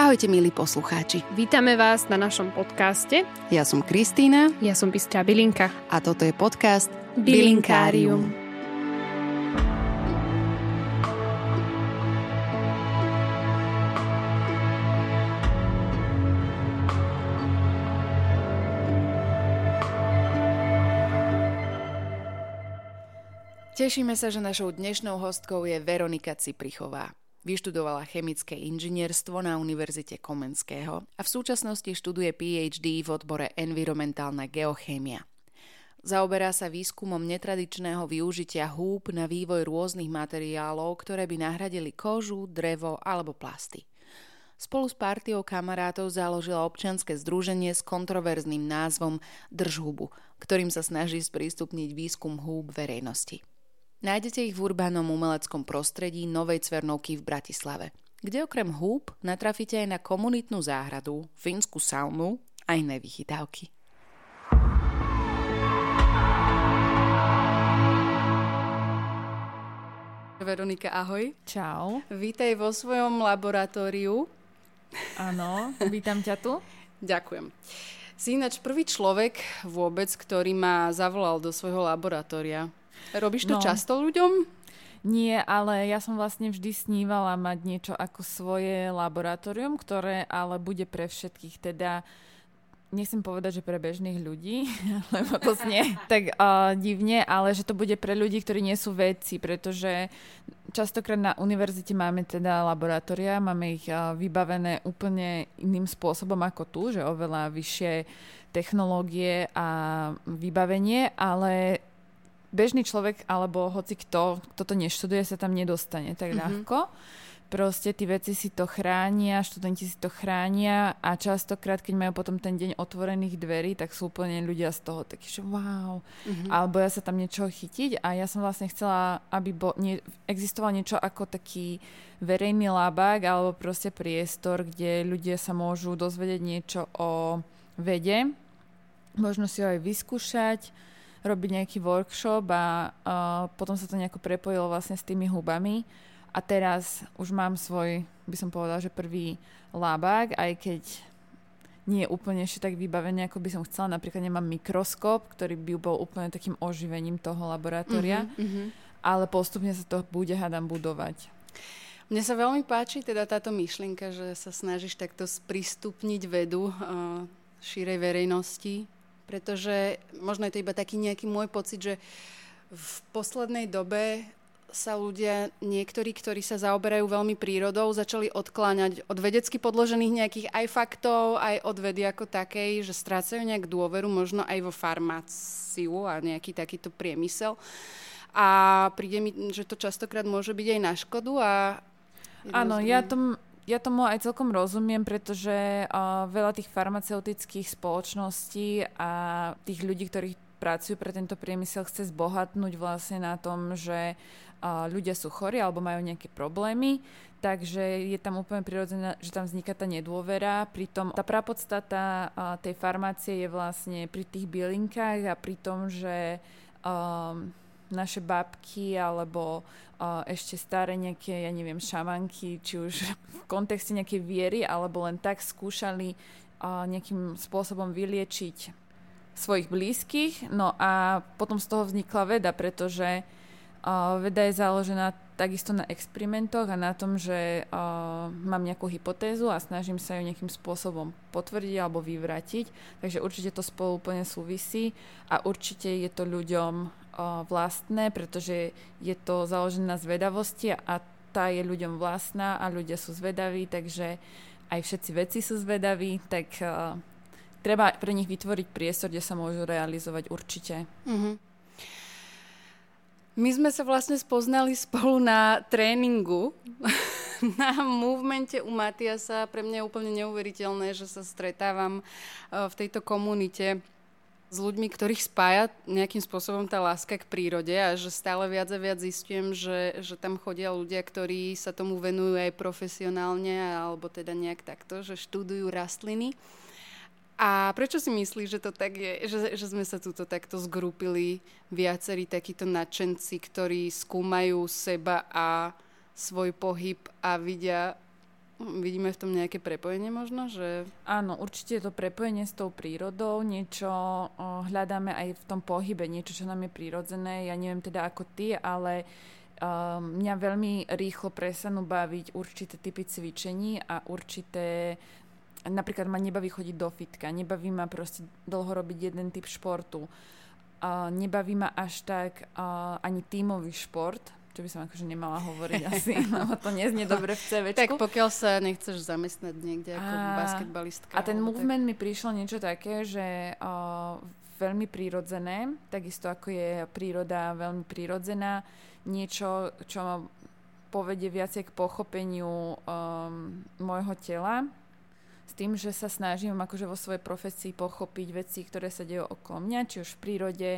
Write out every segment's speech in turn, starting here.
Ahojte milí poslucháči. Vítame vás na našom podcaste. Ja som Kristýna. Ja som Bystrá Bilinka. A toto je podcast Bilinkárium. Bilinkárium. Tešíme sa, že našou dnešnou hostkou je Veronika Ciprichová. Vyštudovala chemické inžinierstvo na Univerzite Komenského a v súčasnosti študuje PhD v odbore environmentálna geochémia. Zaoberá sa výskumom netradičného využitia húb na vývoj rôznych materiálov, ktoré by nahradili kožu, drevo alebo plasty. Spolu s partiou kamarátov založila občianske združenie s kontroverzným názvom Držhubu, ktorým sa snaží sprístupniť výskum húb verejnosti. Nájdete ich v urbanom umeleckom prostredí Novej Cvernovky v Bratislave, kde okrem húb natrafíte aj na komunitnú záhradu, fínsku saunu a iné vychytávky. Veronika, ahoj. Čau. Vítaj vo svojom laboratóriu. Áno, vítam ťa tu. Ďakujem. Si ináč prvý človek vôbec, ktorý ma zavolal do svojho laboratória. Robíš to no. často ľuďom? Nie, ale ja som vlastne vždy snívala mať niečo ako svoje laboratórium, ktoré ale bude pre všetkých, teda nechcem povedať, že pre bežných ľudí, lebo to znie tak uh, divne, ale že to bude pre ľudí, ktorí nie sú vedci, pretože častokrát na univerzite máme teda laboratória, máme ich uh, vybavené úplne iným spôsobom ako tu, že oveľa vyššie technológie a vybavenie, ale bežný človek alebo hoci kto, kto to neštuduje, sa tam nedostane tak mm-hmm. ľahko. Proste tí veci si to chránia, študenti si to chránia a častokrát, keď majú potom ten deň otvorených dverí, tak sú úplne ľudia z toho takí, že wow, mm-hmm. alebo ja sa tam niečo chytiť a ja som vlastne chcela, aby bo, nie, existoval niečo ako taký verejný labák alebo proste priestor, kde ľudia sa môžu dozvedieť niečo o vede, možno si ho aj vyskúšať, robiť nejaký workshop a uh, potom sa to nejako prepojilo vlastne s tými hubami. A teraz už mám svoj, by som povedala, že prvý labák, aj keď nie je úplne ešte tak vybavený, ako by som chcela. Napríklad nemám mikroskop, ktorý by bol úplne takým oživením toho laboratória, mm-hmm. ale postupne sa to bude, hádam, budovať. Mne sa veľmi páči teda táto myšlienka, že sa snažíš takto sprístupniť vedu uh, šírej verejnosti, pretože možno je to iba taký nejaký môj pocit, že v poslednej dobe sa ľudia, niektorí, ktorí sa zaoberajú veľmi prírodou, začali odkláňať od vedecky podložených nejakých aj faktov, aj od vedy ako takej, že strácajú nejak dôveru možno aj vo farmáciu a nejaký takýto priemysel. A príde mi, že to častokrát môže byť aj na škodu a Áno, ja tom, ja tomu aj celkom rozumiem, pretože uh, veľa tých farmaceutických spoločností a tých ľudí, ktorí pracujú pre tento priemysel, chce zbohatnúť vlastne na tom, že uh, ľudia sú chorí alebo majú nejaké problémy, takže je tam úplne prirodzené, že tam vzniká tá nedôvera. Pritom tá prapodstata uh, tej farmácie je vlastne pri tých bylinkách a pri tom, že um, naše babky alebo uh, ešte staré nejaké, ja neviem, šamanky, či už v kontexte nejakej viery, alebo len tak skúšali uh, nejakým spôsobom vyliečiť svojich blízkych. No a potom z toho vznikla veda, pretože uh, veda je založená takisto na experimentoch a na tom, že uh, mám nejakú hypotézu a snažím sa ju nejakým spôsobom potvrdiť alebo vyvratiť. Takže určite to spolu úplne súvisí a určite je to ľuďom vlastné, pretože je to založené na zvedavosti a tá je ľuďom vlastná a ľudia sú zvedaví, takže aj všetci veci sú zvedaví, tak treba pre nich vytvoriť priestor, kde sa môžu realizovať určite. Mm-hmm. My sme sa vlastne spoznali spolu na tréningu, na movemente u Matiasa. Pre mňa je úplne neuveriteľné, že sa stretávam v tejto komunite s ľuďmi, ktorých spája nejakým spôsobom tá láska k prírode a že stále viac a viac zistujem, že, že tam chodia ľudia, ktorí sa tomu venujú aj profesionálne alebo teda nejak takto, že študujú rastliny. A prečo si myslíš, že to tak je, že, že sme sa tuto takto zgrupili viacerí takíto nadšenci, ktorí skúmajú seba a svoj pohyb a vidia Vidíme v tom nejaké prepojenie možno? Že... Áno, určite je to prepojenie s tou prírodou, niečo o, hľadáme aj v tom pohybe, niečo, čo nám je prírodzené. Ja neviem teda ako ty, ale um, mňa veľmi rýchlo prestanú baviť určité typy cvičení a určité napríklad ma nebaví chodiť do fitka, nebaví ma proste dlho robiť jeden typ športu. Uh, nebaví ma až tak uh, ani tímový šport, čo by som akože nemala hovoriť asi, lebo to neznie dobre v CVčku. Tak pokiaľ sa nechceš zamestnať niekde ako a, basketbalistka. A ten movement tak... mi prišlo niečo také, že uh, veľmi prírodzené, takisto ako je príroda veľmi prírodzená, niečo, čo ma povedie viacej k pochopeniu um, môjho tela, s tým, že sa snažím akože vo svojej profesii pochopiť veci, ktoré sa dejú okolo mňa, či už v prírode,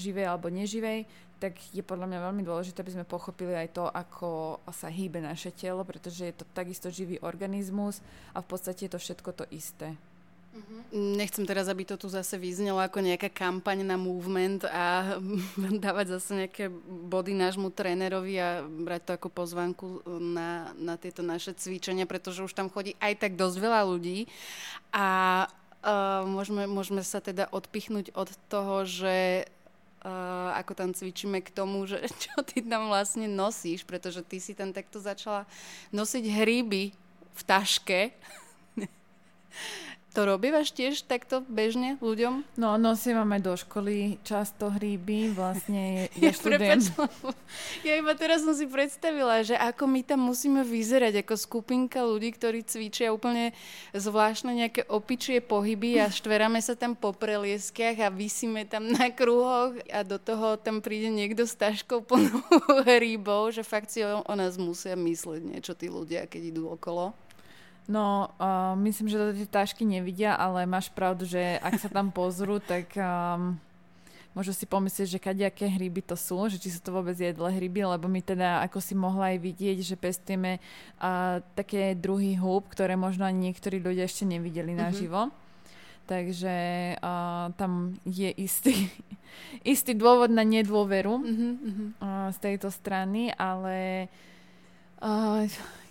živej alebo neživej, tak je podľa mňa veľmi dôležité, aby sme pochopili aj to, ako sa hýbe naše telo, pretože je to takisto živý organizmus a v podstate je to všetko to isté. Mm-hmm. Nechcem teraz, aby to tu zase vyznelo ako nejaká kampaň na movement a dávať zase nejaké body nášmu trénerovi a brať to ako pozvanku na, na tieto naše cvičenia, pretože už tam chodí aj tak dosť veľa ľudí a uh, môžeme, môžeme sa teda odpichnúť od toho, že uh, ako tam cvičíme k tomu, že čo ty tam vlastne nosíš, pretože ty si tam takto začala nosiť hríby v taške. To robívaš tiež takto bežne ľuďom? No, aj do školy často hríby, vlastne ja, ja študujem. ja iba teraz som si predstavila, že ako my tam musíme vyzerať ako skupinka ľudí, ktorí cvičia úplne zvláštne nejaké opičie pohyby a štveráme sa tam po prelieskiach a vysíme tam na kruhoch a do toho tam príde niekto s taškou plnou hríbov, že fakt si o, o nás musia mysleť niečo tí ľudia, keď idú okolo. No, uh, myslím, že to tie tašky nevidia, ale máš pravdu, že ak sa tam pozrú, tak um, môžu si pomyslieť, že kadejaké hryby to sú, že či sú to vôbec jedle hryby, lebo my teda, ako si mohla aj vidieť, že pestujeme uh, také druhy húb, ktoré možno ani niektorí ľudia ešte nevideli mm-hmm. naživo. Takže uh, tam je istý, istý dôvod na nedôveru mm-hmm. uh, z tejto strany, ale Uh,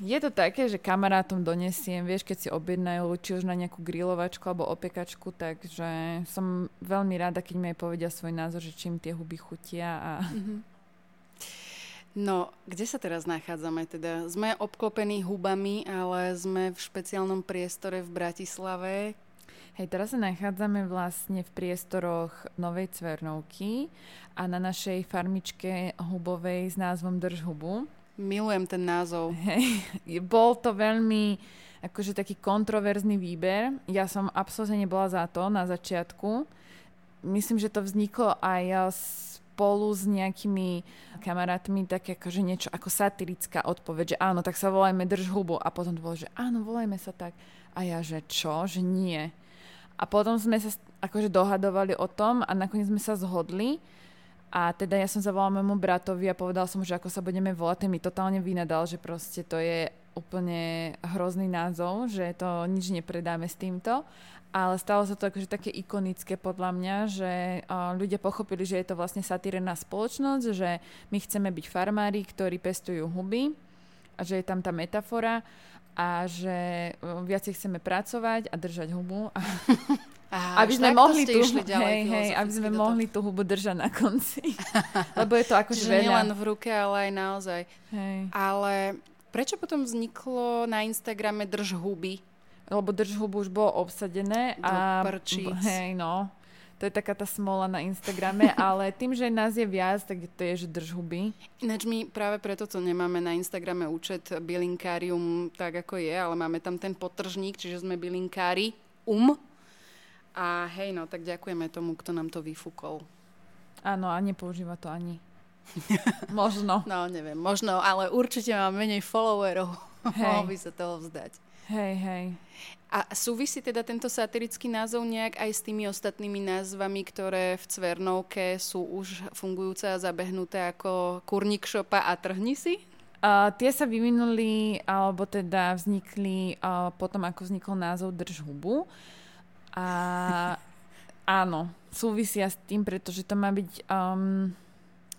je to také, že kamarátom donesiem, vieš, keď si objednajú či už na nejakú grilovačku alebo opekačku, takže som veľmi rada, keď mi aj povedia svoj názor, že čím tie huby chutia a... Mm-hmm. No, kde sa teraz nachádzame? Teda sme obklopení hubami, ale sme v špeciálnom priestore v Bratislave. Hej, teraz sa nachádzame vlastne v priestoroch Novej Cvernovky a na našej farmičke hubovej s názvom Drž hubu. Milujem ten názov. Hej, bol to veľmi akože taký kontroverzný výber. Ja som absolútne nebola za to na začiatku. Myslím, že to vzniklo aj spolu s nejakými kamarátmi tak akože niečo ako satirická odpoveď, že áno, tak sa volajme drž hubu a potom to bolo, že áno, volajme sa tak. A ja, že čo? Že nie. A potom sme sa akože dohadovali o tom a nakoniec sme sa zhodli a teda ja som zavolala môjmu bratovi a povedal som, že ako sa budeme volať, ten mi totálne vynadal, že proste to je úplne hrozný názov, že to nič nepredáme s týmto. Ale stalo sa to akože také ikonické podľa mňa, že ľudia pochopili, že je to vlastne satírená spoločnosť, že my chceme byť farmári, ktorí pestujú huby a že je tam tá metafora a že uh, viacej chceme pracovať a držať hubu. A Aha, aby sme mohli tú, hej, hej, aby sme mohli tú hubu držať na konci. Lebo je to akože veľa. nielen v ruke, ale aj naozaj. Hej. Ale prečo potom vzniklo na Instagrame drž huby? Lebo drž hubu už bolo obsadené. Do a, prčíc. Hej, no. To je taká tá smola na Instagrame, ale tým, že nás je viac, tak to je, že drž huby. Ináč my práve preto to nemáme na Instagrame účet Bilinkárium tak, ako je, ale máme tam ten potržník, čiže sme Bilinkári um, a hej, no, tak ďakujeme tomu, kto nám to vyfúkol. Áno, a nepoužíva to ani. možno. No, neviem, možno, ale určite mám menej followerov. Mohol by sa toho vzdať. Hej, hej. A súvisí teda tento satirický názov nejak aj s tými ostatnými názvami, ktoré v Cvernovke sú už fungujúce a zabehnuté ako Kurník šopa a Trhni si? Uh, tie sa vyvinuli, alebo teda vznikli uh, potom, ako vznikol názov Drž hubu. A áno, súvisia s tým, pretože to má byť um,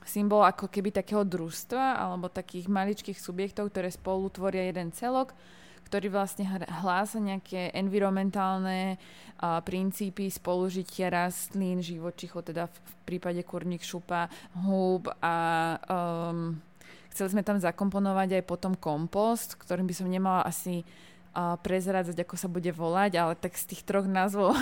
symbol ako keby takého družstva alebo takých maličkých subjektov, ktoré spolu tvoria jeden celok, ktorý vlastne hlása nejaké environmentálne a, princípy spolužitia rastlín, živočichov, teda v, v prípade kurník šupa, húb a um, chceli sme tam zakomponovať aj potom kompost, ktorým by som nemala asi uh, prezrádzať, ako sa bude volať, ale tak z tých troch názvov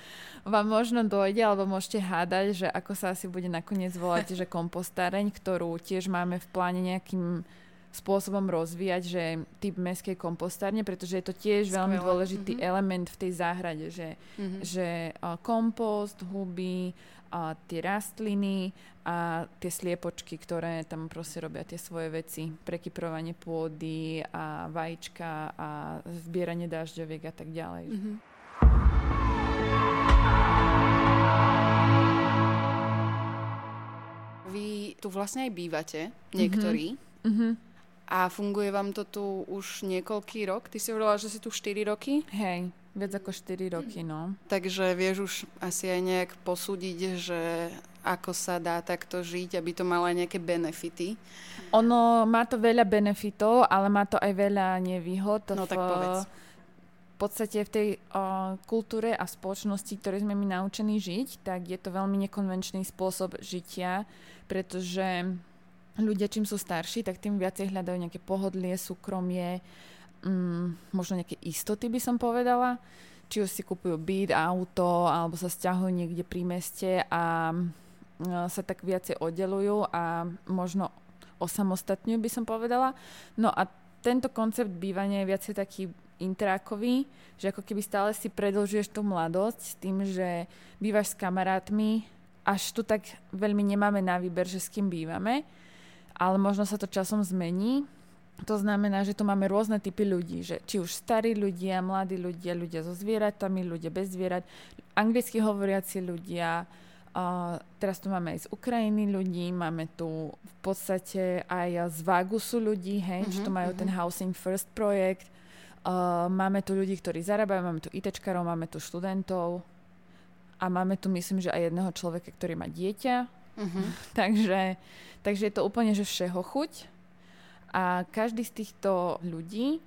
vám možno dojde, alebo môžete hádať, že ako sa asi bude nakoniec volať, že kompostáreň, ktorú tiež máme v pláne nejakým spôsobom rozvíjať, že typ mestskej kompostárne, pretože je to tiež Skvelé. veľmi dôležitý mm-hmm. element v tej záhrade, že, mm-hmm. že uh, kompost, huby, uh, tie rastliny a tie sliepočky, ktoré tam proste robia tie svoje veci, prekyprovanie pôdy a vajíčka a zbieranie dažďoviek a tak ďalej. Mm-hmm. Vy tu vlastne aj bývate, niektorí. Mm-hmm. A funguje vám to tu už niekoľký rok? Ty si hovorila, že si tu 4 roky? Hej, viac ako 4 roky, no. Takže vieš už asi aj nejak posúdiť, že ako sa dá takto žiť, aby to malo aj nejaké benefity. Ono má to veľa benefitov, ale má to aj veľa nevýhod. No v, tak povedz. V podstate v tej uh, kultúre a spoločnosti, ktoré sme my naučení žiť, tak je to veľmi nekonvenčný spôsob žitia, pretože ľudia, čím sú starší, tak tým viacej hľadajú nejaké pohodlie, súkromie, mm, možno nejaké istoty by som povedala. Či už si kupujú byt, auto, alebo sa stiahujú niekde pri meste a mm, sa tak viacej oddelujú a možno osamostatňujú by som povedala. No a tento koncept bývania je viacej taký intrákový, že ako keby stále si predlžuješ tú mladosť tým, že bývaš s kamarátmi, až tu tak veľmi nemáme na výber, že s kým bývame ale možno sa to časom zmení. To znamená, že tu máme rôzne typy ľudí, že či už starí ľudia, mladí ľudia, ľudia so zvieratami, ľudia bez zvierat, anglicky hovoriaci ľudia, uh, teraz tu máme aj z Ukrajiny ľudí, máme tu v podstate aj z Vagusu ľudí, hej, uh-huh, čo tu majú uh-huh. ten Housing First projekt, uh, máme tu ľudí, ktorí zarábajú, máme tu ITčkarov, máme tu študentov a máme tu myslím, že aj jedného človeka, ktorý má dieťa, uh-huh. takže Takže je to úplne, že všeho chuť. A každý z týchto ľudí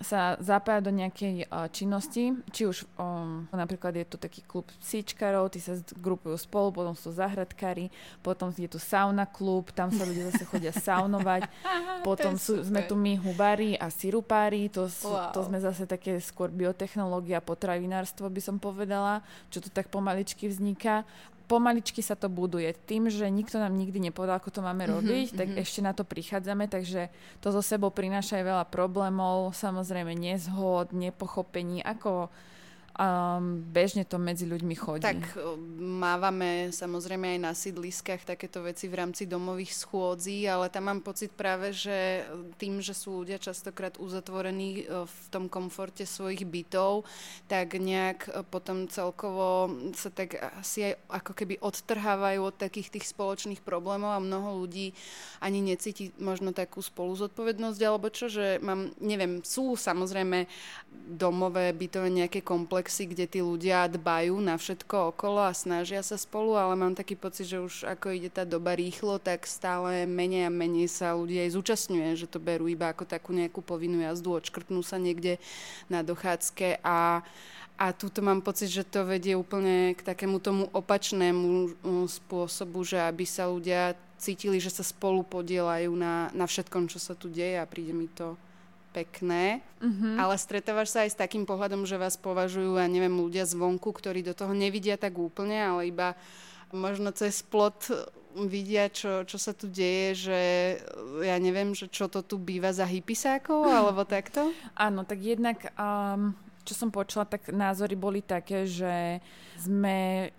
sa zapája do nejakej uh, činnosti, či už um, napríklad je tu taký klub psíčkarov, tí sa grupujú spolu, potom sú zahradkári, potom je tu sauna klub, tam sa ľudia zase chodia saunovať, potom sú, sme tu my hubári a sirupári, to, wow. to sme zase také skôr biotechnológia, potravinárstvo by som povedala, čo tu tak pomaličky vzniká pomaličky sa to buduje. Tým, že nikto nám nikdy nepovedal, ako to máme mhm, robiť, mm-hmm, tak mm-hmm. ešte na to prichádzame, takže to zo sebou prináša aj veľa problémov, samozrejme nezhod, nepochopení, ako um, bežne to medzi ľuďmi chodí. Tak mávame samozrejme aj na sídliskách takéto veci v rámci domových schôdzí, ale tam mám pocit práve, že tým, že sú ľudia častokrát uzatvorení v tom komforte svojich bytov, tak nejak potom celkovo sa tak asi aj ako keby odtrhávajú od takých tých spoločných problémov a mnoho ľudí ani necíti možno takú spolu zodpovednosť alebo čo, že mám, neviem, sú samozrejme domové bytové nejaké komplexy, praxi, kde tí ľudia dbajú na všetko okolo a snažia sa spolu, ale mám taký pocit, že už ako ide tá doba rýchlo, tak stále menej a menej sa ľudia aj zúčastňuje, že to berú iba ako takú nejakú povinnú jazdu, odškrtnú sa niekde na dochádzke a a tuto mám pocit, že to vedie úplne k takému tomu opačnému spôsobu, že aby sa ľudia cítili, že sa spolu podielajú na, na všetkom, čo sa tu deje a príde mi to pekné, mm-hmm. ale stretávaš sa aj s takým pohľadom, že vás považujú, ja neviem, ľudia zvonku, ktorí do toho nevidia tak úplne, ale iba možno cez plot vidia, čo, čo sa tu deje, že ja neviem, že čo to tu býva za hypisákov, alebo takto? Áno, tak jednak, um, čo som počula, tak názory boli také, že sme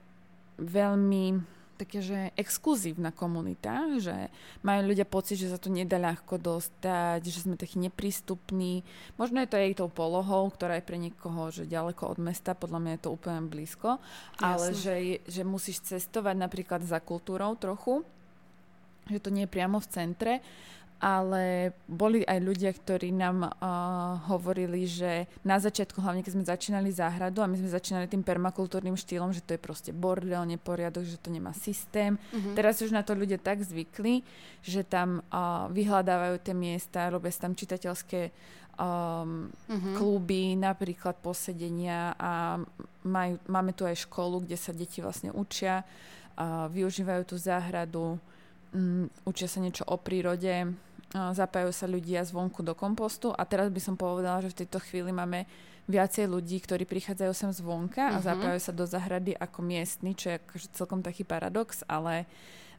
veľmi také, že exkluzívna komunita, že majú ľudia pocit, že sa tu nedá ľahko dostať, že sme takí neprístupní. Možno je to aj tou polohou, ktorá je pre niekoho že ďaleko od mesta, podľa mňa je to úplne blízko, Jasne. ale že, že musíš cestovať napríklad za kultúrou trochu, že to nie je priamo v centre ale boli aj ľudia, ktorí nám uh, hovorili, že na začiatku, hlavne keď sme začínali záhradu a my sme začínali tým permakultúrnym štýlom, že to je proste bordel, neporiadok, že to nemá systém. Uh-huh. Teraz už na to ľudia tak zvykli, že tam uh, vyhľadávajú tie miesta, robia tam čitateľské um, uh-huh. kluby, napríklad posedenia a majú, máme tu aj školu, kde sa deti vlastne učia, uh, využívajú tú záhradu, um, učia sa niečo o prírode, zapájajú sa ľudia zvonku do kompostu a teraz by som povedala, že v tejto chvíli máme viacej ľudí, ktorí prichádzajú sem zvonka uh-huh. a mhm. zapájajú sa do zahrady ako miestni, čo je akože celkom taký paradox, ale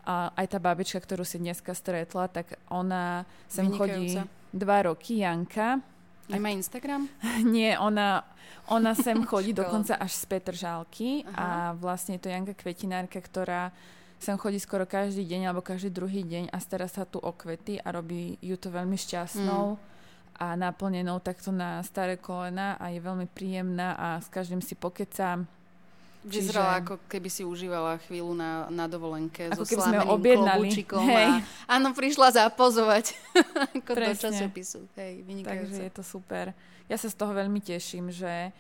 a aj tá babička, ktorú si dneska stretla, tak ona sem chodí dva roky, Janka. Nemá Instagram? Nie, ona, ona sem chodí dokonca až z Petržálky uh-huh. a vlastne je to Janka Kvetinárka, ktorá sem chodí skoro každý deň alebo každý druhý deň a stará sa tu o kvety a robí ju to veľmi šťastnou. Mm a naplnenou takto na staré kolena a je veľmi príjemná a s každým si pokeca. Vyzerala Čiže... ako keby si užívala chvíľu na, na dovolenke ako so keby sme objednali. Hej. A, áno, prišla zapozovať ako Presne. do časopisu. Hej, Takže je to super. Ja sa z toho veľmi teším, že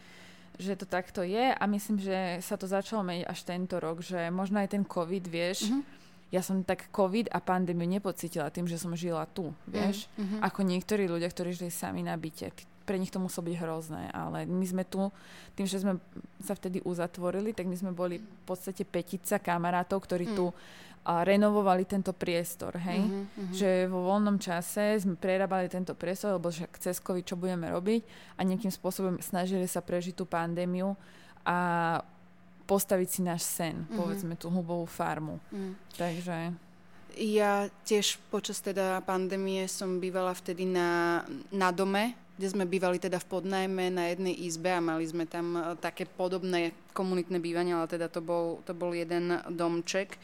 že to takto je a myslím, že sa to začalo meniť až tento rok, že možno aj ten COVID, vieš, mm-hmm. ja som tak COVID a pandémiu nepocítila tým, že som žila tu, vieš, mm-hmm. ako niektorí ľudia, ktorí žili sami na byte. Pre nich to muselo byť hrozné, ale my sme tu, tým, že sme sa vtedy uzatvorili, tak my sme boli v podstate petica kamarátov, ktorí mm. tu a renovovali tento priestor, hej? Uh-huh, uh-huh. Že vo voľnom čase sme prerábali tento priestor, lebo však cez COVID čo budeme robiť a nejakým spôsobom snažili sa prežiť tú pandémiu a postaviť si náš sen, uh-huh. povedzme tú hubovú farmu. Uh-huh. Takže... Ja tiež počas teda pandémie som bývala vtedy na, na dome, kde sme bývali teda v podnajme na jednej izbe a mali sme tam e, také podobné komunitné bývanie, ale teda to bol, to bol jeden domček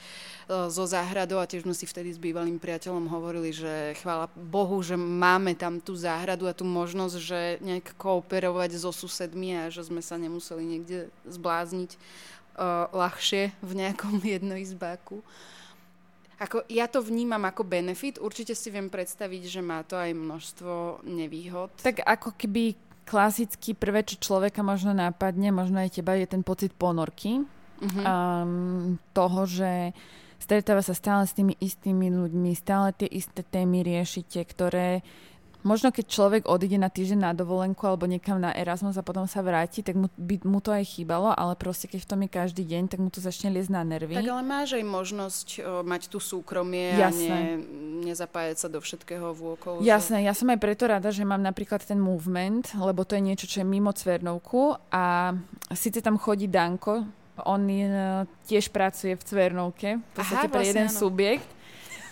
zo záhradou a tiež sme si vtedy s bývalým priateľom hovorili, že chvála Bohu, že máme tam tú záhradu a tú možnosť, že nejak kooperovať so susedmi a že sme sa nemuseli niekde zblázniť uh, ľahšie v nejakom jednoizbáku. Ako, ja to vnímam ako benefit, určite si viem predstaviť, že má to aj množstvo nevýhod. Tak ako keby klasicky prvé, čo človeka možno nápadne, možno aj teba, je ten pocit ponorky. Uh-huh. Um, toho, že stretáva sa stále s tými istými ľuďmi, stále tie isté témy riešite, ktoré možno keď človek odíde na týždeň na dovolenku alebo niekam na Erasmus a potom sa vráti, tak mu, by mu to aj chýbalo, ale proste keď v tom je každý deň, tak mu to začne liesť na nervy. Tak ale máš aj možnosť o, mať tu súkromie Jasné. a ne, nezapájať sa do všetkého vôkol. Jasné, ja som aj preto rada, že mám napríklad ten movement, lebo to je niečo, čo je mimo Cvernovku a síce tam chodí Danko, on je, tiež pracuje v Cvernovke, v podstate Aha, pre vlastne jeden áno. subjekt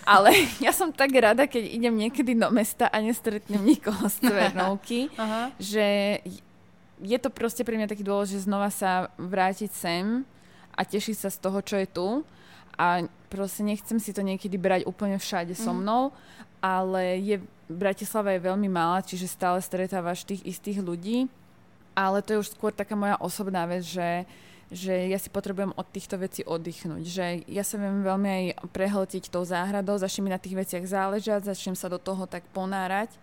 ale ja som tak rada, keď idem niekedy do mesta a nestretnem nikoho z Cvernovky, že je to proste pre mňa taký dôvod, že znova sa vrátiť sem a tešiť sa z toho, čo je tu. A proste nechcem si to niekedy brať úplne všade so mhm. mnou, ale je, Bratislava je veľmi malá, čiže stále stretávaš tých istých ľudí. Ale to je už skôr taká moja osobná vec, že že ja si potrebujem od týchto vecí oddychnúť. Že ja sa viem veľmi aj prehltiť tou záhradou, začnem mi na tých veciach záležať, začnem sa do toho tak ponárať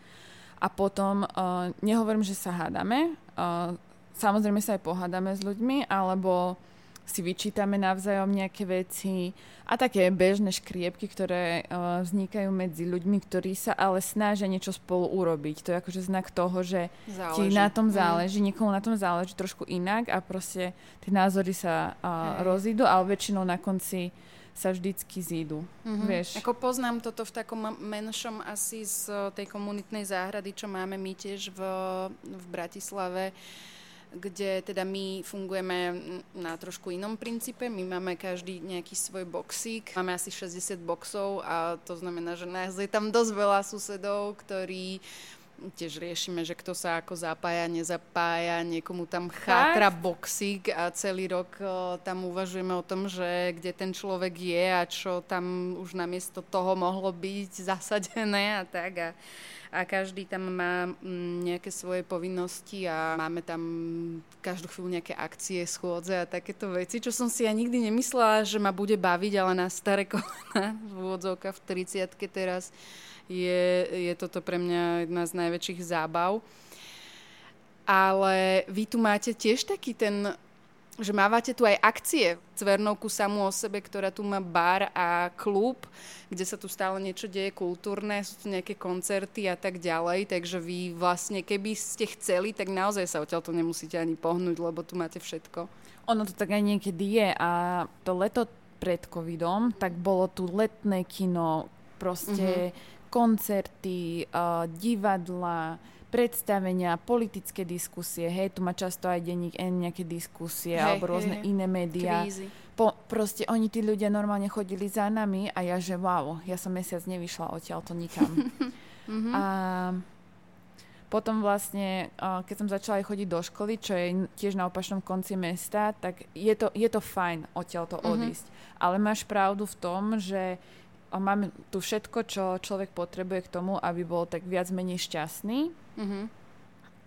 a potom uh, nehovorím, že sa hádame. Uh, samozrejme sa aj pohádame s ľuďmi, alebo si vyčítame navzájom nejaké veci a také bežné škriepky, ktoré uh, vznikajú medzi ľuďmi, ktorí sa ale snažia niečo spolu urobiť. To je akože znak toho, že záleží. ti na tom mhm. záleží, mm. niekomu na tom záleží trošku inak a proste tie názory sa uh, rozídu, ale väčšinou na konci sa vždycky zídu. Mm-hmm. Vieš. Ako poznám toto v takom menšom asi z tej komunitnej záhrady, čo máme my tiež v, v Bratislave kde teda my fungujeme na trošku inom princípe. My máme každý nejaký svoj boxík. Máme asi 60 boxov a to znamená, že nás je tam dosť veľa susedov, ktorí tiež riešime, že kto sa ako zapája, nezapája, niekomu tam chátra boxík a celý rok o, tam uvažujeme o tom, že kde ten človek je a čo tam už namiesto toho mohlo byť zasadené a tak. A, a každý tam má mm, nejaké svoje povinnosti a máme tam každú chvíľu nejaké akcie, schôdze a takéto veci, čo som si ja nikdy nemyslela, že ma bude baviť, ale na staré kolena v úvodzovkách v 30 teraz je, je toto pre mňa jedna z najväčších zábav. Ale vy tu máte tiež taký ten že mávate tu aj akcie Cvernovku samú o sebe, ktorá tu má bar a klub, kde sa tu stále niečo deje kultúrne, sú tu nejaké koncerty a tak ďalej, takže vy vlastne, keby ste chceli, tak naozaj sa odtiaľ to nemusíte ani pohnúť, lebo tu máte všetko. Ono to tak aj niekedy je a to leto pred covidom, tak bolo tu letné kino, proste mm-hmm. koncerty, uh, divadla, predstavenia, politické diskusie, hej, tu má často aj denník N nejaké diskusie hej, alebo rôzne hej, iné médiá. Po, proste oni tí ľudia normálne chodili za nami a ja že wow, ja som mesiac nevyšla odtiaľ to nikam. mm-hmm. A potom vlastne, keď som začala aj chodiť do školy, čo je tiež na opačnom konci mesta, tak je to, je to fajn odtiaľ to mm-hmm. odísť. Ale máš pravdu v tom, že máme tu všetko, čo človek potrebuje k tomu, aby bol tak viac menej šťastný. Mm-hmm.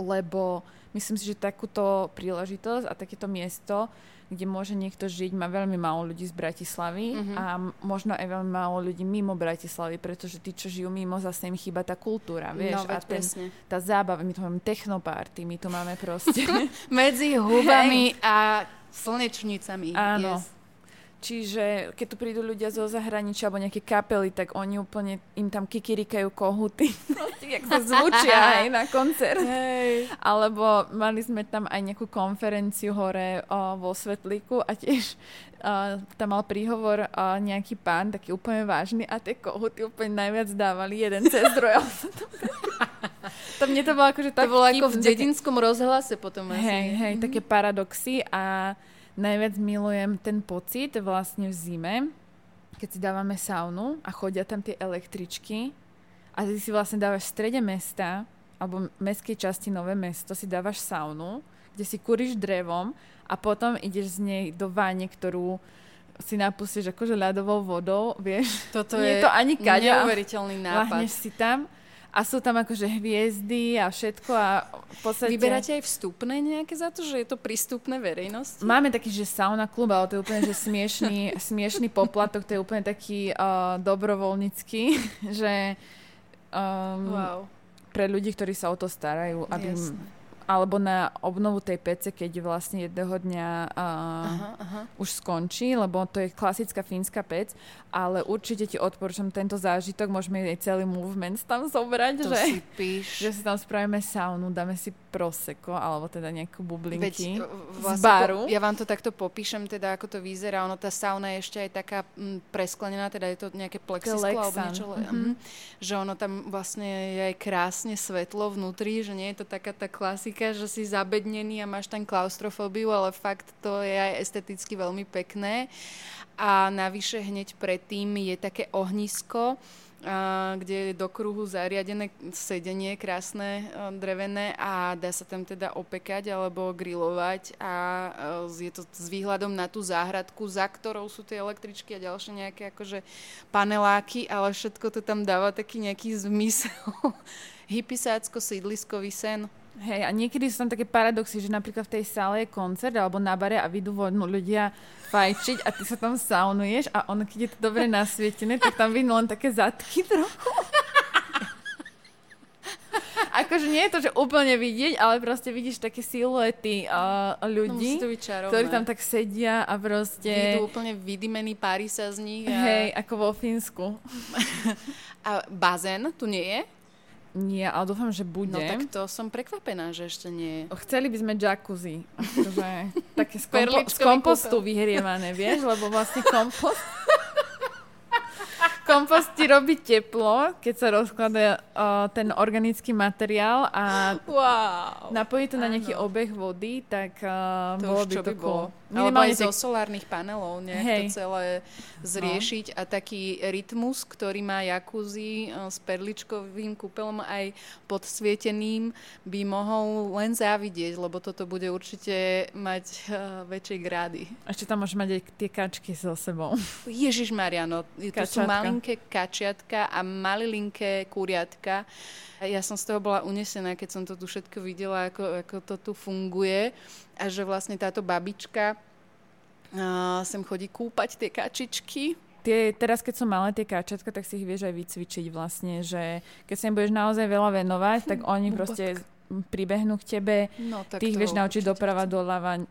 Lebo myslím si, že takúto príležitosť a takéto miesto, kde môže niekto žiť, má veľmi málo ľudí z Bratislavy mm-hmm. a možno aj veľmi málo ľudí mimo Bratislavy, pretože tí, čo žijú mimo, zase im chýba tá kultúra, vieš, no, a ten, tá zábava, my tu máme technopárty, my tu máme proste... Medzi hubami a slnečnicami. Áno. Yes. Čiže keď tu prídu ľudia zo zahraničia alebo nejaké kapely, tak oni úplne im tam kikirikajú kohuty. jak sa zvučia aj na koncert. Hej. Alebo mali sme tam aj nejakú konferenciu hore o, vo Svetlíku a tiež o, tam mal príhovor o, nejaký pán, taký úplne vážny a tie kohuty úplne najviac dávali jeden cez druhého. to mne to bolo akože tak To bolo ako v dedinskom rozhlase potom. Hej, hej, mm-hmm. také paradoxy a najviac milujem ten pocit vlastne v zime, keď si dávame saunu a chodia tam tie električky a ty si vlastne dávaš v strede mesta alebo mestskej časti Nové mesto si dávaš saunu, kde si kuríš drevom a potom ideš z nej do váne, ktorú si napustíš akože ľadovou vodou, vieš. Toto je, je to ani kaďa. neuveriteľný nápad. Lahneš si tam a sú tam akože hviezdy a všetko a v podstate... Vyberáte aj vstupné nejaké za to, že je to prístupné verejnosti? Máme taký, že sauna klub, ale to je úplne že smiešný, smiešný poplatok, to je úplne taký uh, dobrovoľnícky, že um, wow. pre ľudí, ktorí sa o to starajú, aby Jasne alebo na obnovu tej pece, keď vlastne jedného dňa uh, aha, aha. už skončí, lebo to je klasická fínska pec, ale určite ti odporúčam tento zážitok, môžeme aj celý movement tam zobrať, to že, si píš. že si tam spravíme saunu, dáme si proseko, alebo teda nejakú bublinky Veď, e, vlastne z baru. To, ja vám to takto popíšem, teda ako to vyzerá, ono tá sauna je ešte aj taká m, presklenená, teda je to nejaké plexisklo alebo niečo, mm-hmm. že ono tam vlastne je aj krásne svetlo vnútri, že nie je to taká tá klasika že si zabednený a máš tam klaustrofóbiu, ale fakt to je aj esteticky veľmi pekné. A navyše hneď predtým je také ohnisko, kde je do kruhu zariadené sedenie krásne drevené a dá sa tam teda opekať alebo grilovať a je to s výhľadom na tú záhradku, za ktorou sú tie električky a ďalšie nejaké akože paneláky, ale všetko to tam dáva taký nejaký zmysel. Hypisácko-sídliskový sen. Hej, a niekedy sú tam také paradoxy, že napríklad v tej sále je koncert alebo na bare a vidú vodnú ľudia fajčiť a ty sa tam saunuješ a ono, keď je to dobre nasvietené, tak tam vidno len také zadky trochu. akože nie je to, že úplne vidieť, ale proste vidíš také siluety uh, ľudí, no, ktorí tam tak sedia a proste... Vidú úplne vydymený páry sa z nich. A... Hej, ako vo Fínsku. a bazén tu nie je? Nie, ale dúfam, že bude. No tak to som prekvapená, že ešte nie. Chceli by sme jacuzzi. Akože, také z, kompo- z kompostu vyhrievané, vieš? Lebo vlastne kompost... kompost ti robí teplo, keď sa rozkladá uh, ten organický materiál a wow, napojí to na nejaký obeh vody, tak uh, to bolo už by to by bolo. Alebo aj zo solárnych panelov nejak Hej. to celé zriešiť no. a taký rytmus, ktorý má jakúzi uh, s perličkovým kúpelom aj podsvieteným, by mohol len závidieť, lebo toto bude určite mať uh, väčšie grády. Ešte tam môže mať aj tie kačky so sebou. Ježiš Mariano, to sú malilinké kačiatka a malilinké kuriatka. Ja som z toho bola unesená, keď som to tu všetko videla, ako, ako to tu funguje a že vlastne táto babička uh, sem chodí kúpať tie kačičky tie, teraz keď som mala tie kačatka, tak si ich vieš aj vycvičiť vlastne, že keď sa im budeš naozaj veľa venovať, tak oni proste pribehnú k tebe, no, tak ty ich vieš naučiť doprava, doľava,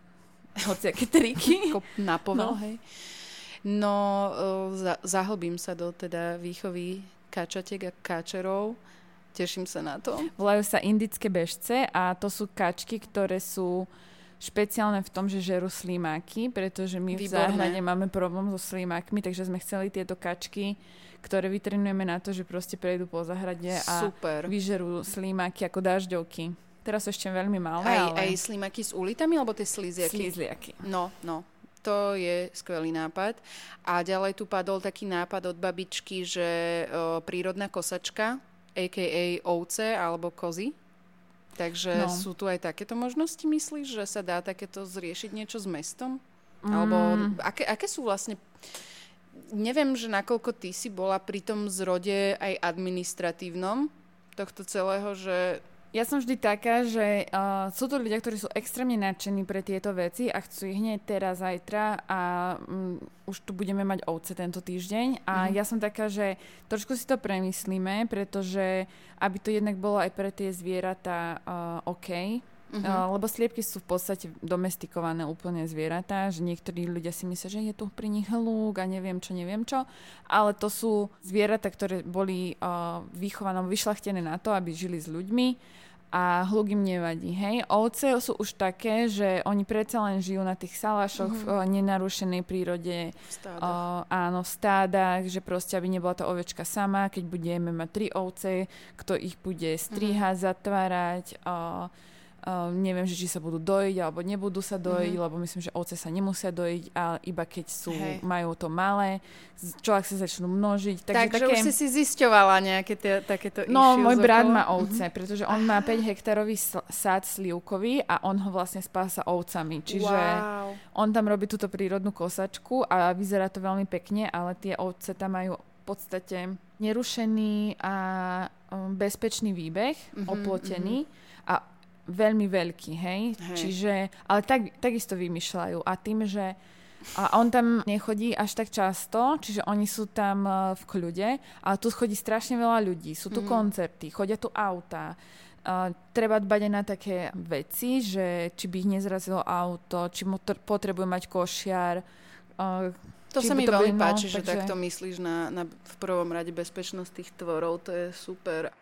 hociaké triky. na povel, no. hej. No, za, zahlbím sa do teda výchovy kačatek a kačerov. Teším sa na to. Volajú sa indické bežce a to sú kačky, ktoré sú špeciálne v tom, že žerú slimáky, pretože my Výborné. v záhrade máme problém so slimákmi, takže sme chceli tieto kačky, ktoré vytrenujeme na to, že proste prejdú po záhrade a Super. vyžerú slimáky ako dažďovky. Teraz sú ešte veľmi malé, aj, ale... Aj slimáky s ulitami, alebo tie slíziaky? Slíziaky. No, no. To je skvelý nápad. A ďalej tu padol taký nápad od babičky, že o, prírodná kosačka, a.k.a. ovce alebo kozy, Takže no. sú tu aj takéto možnosti, myslíš, že sa dá takéto zriešiť niečo s mestom? Mm. Alebo aké, aké sú vlastne... Neviem, že nakoľko ty si bola pri tom zrode aj administratívnom tohto celého, že ja som vždy taká, že uh, sú to ľudia, ktorí sú extrémne nadšení pre tieto veci a chcú ich hneď teraz, zajtra a um, už tu budeme mať ovce tento týždeň. A mm. ja som taká, že trošku si to premyslíme, pretože aby to jednak bolo aj pre tie zvieratá uh, OK, Uh-huh. lebo sliepky sú v podstate domestikované úplne zvieratá, že niektorí ľudia si myslia, že je tu pri nich hlúk a neviem čo, neviem čo, ale to sú zvieratá, ktoré boli uh, vychované, vyšlachtené na to, aby žili s ľuďmi a hluk im nevadí. Hej? Ovce sú už také, že oni predsa len žijú na tých salašoch mm-hmm. v nenarušenej prírode. V stádach. O, áno, v stádach, že proste, aby nebola tá ovečka sama, keď budeme mať tri ovce, kto ich bude strihať, mm-hmm. zatvárať. O, Uh, neviem, že či sa budú dojiť alebo nebudú sa dojiť, mm-hmm. lebo myslím, že ovce sa nemusia dojiť, ale iba keď sú, hey. majú to malé, čo ak sa začnú množiť. Takže, Takže také... už si si zisťovala nejaké tie, takéto No, môj brat má ovce, mm-hmm. pretože on má 5 hektarový sád slivkový a on ho vlastne spása ovcami. Čiže wow. on tam robí túto prírodnú kosačku a vyzerá to veľmi pekne, ale tie ovce tam majú v podstate nerušený a um, bezpečný výbeh, mm-hmm, oplotený. Mm-hmm veľmi veľký, hej? hej. Čiže, ale tak, takisto vymýšľajú. A tým, že a on tam nechodí až tak často, čiže oni sú tam uh, v kľude, ale tu chodí strašne veľa ľudí, sú tu mm. koncerty, chodia tu auta. Uh, treba dbať aj na také veci, že či by ich nezrazilo auto, či t- potrebuje mať košiar. Uh, to sa mi to veľmi páči, no, že takže... takto myslíš na, na v prvom rade bezpečnosť tých tvorov, to je super.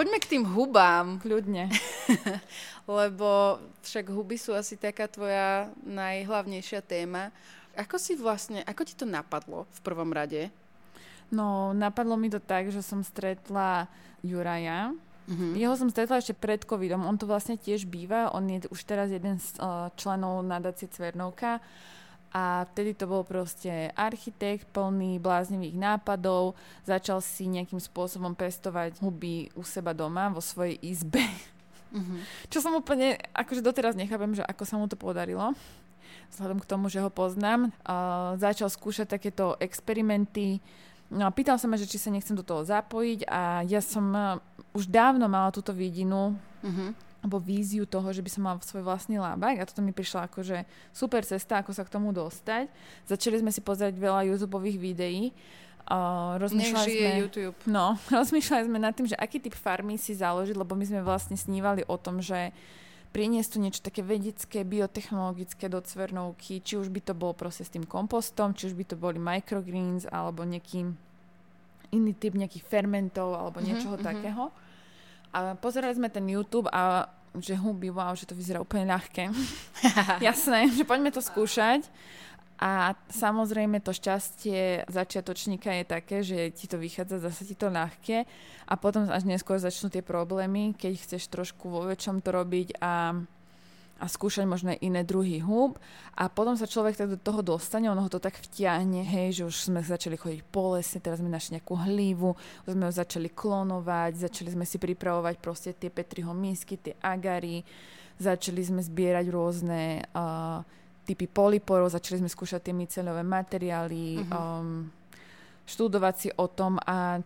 Poďme k tým hubám. Kľudne. Lebo však huby sú asi taká tvoja najhlavnejšia téma. Ako si vlastne, ako ti to napadlo v prvom rade? No, napadlo mi to tak, že som stretla Juraja. Mm-hmm. Jeho som stretla ešte pred covidom. On to vlastne tiež býva. On je už teraz jeden z uh, členov nadácie Cvernovka. A vtedy to bol proste architekt plný bláznivých nápadov, začal si nejakým spôsobom pestovať huby u seba doma, vo svojej izbe. Mm-hmm. Čo som úplne, akože doteraz nechápem, že ako sa mu to podarilo, vzhľadom k tomu, že ho poznám. Uh, začal skúšať takéto experimenty, No a pýtal sa ma, že či sa nechcem do toho zapojiť a ja som uh, už dávno mala túto vidinu, mm-hmm alebo víziu toho, že by som mala svoj vlastný lábak a toto mi prišla akože super cesta, ako sa k tomu dostať. Začali sme si pozerať veľa YouTube videí. Uh, rozmýšľali Nech sme, YouTube. No, rozmýšľali sme nad tým, že aký typ farmy si založiť, lebo my sme vlastne snívali o tom, že priniesť tu niečo také vedecké, biotechnologické do Cvernovky, či už by to bolo proste s tým kompostom, či už by to boli microgreens, alebo nejaký iný typ nejakých fermentov, alebo mhm, niečoho mm-hmm. takého. A pozerali sme ten YouTube a že huby, wow, že to vyzerá úplne ľahké. Jasné, že poďme to skúšať. A samozrejme to šťastie začiatočníka je také, že ti to vychádza, zase ti to ľahké a potom až neskôr začnú tie problémy, keď chceš trošku vo väčšom to robiť a a skúšať možno iné druhy húb a potom sa človek tak do toho dostane, ono ho to tak vtiahne, hej, že už sme začali chodiť po lese, teraz sme našli nejakú hlívu, už sme ho začali klonovať, začali sme si pripravovať proste tie Petriho misky, tie agary, začali sme zbierať rôzne uh, typy polyporov, začali sme skúšať tie myceľové materiály, uh-huh. um, študovať si o tom a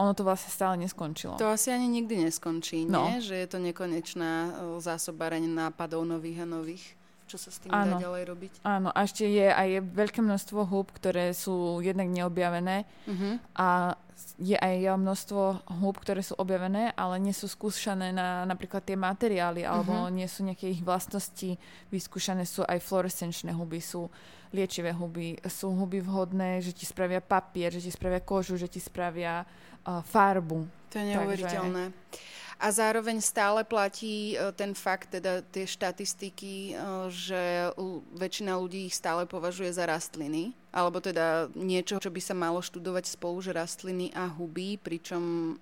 ono to vlastne stále neskončilo. To asi ani nikdy neskončí, no. nie? Že je to nekonečná zásobareň nápadov nových a nových čo sa s tým áno, dá ďalej robiť. Áno, a ešte je aj veľké množstvo húb, ktoré sú jednak neobjavené uh-huh. a je aj množstvo húb, ktoré sú objavené, ale nie sú skúšané na napríklad tie materiály, alebo uh-huh. nie sú nejaké ich vlastnosti vyskúšané, sú aj fluorescenčné huby, sú liečivé huby, sú huby vhodné, že ti spravia papier, že ti spravia kožu, že ti spravia farbu. To je neuveriteľné. Takže... A zároveň stále platí e, ten fakt, teda tie štatistiky, e, že väčšina ľudí ich stále považuje za rastliny, alebo teda niečo, čo by sa malo študovať spolu, že rastliny a huby, pričom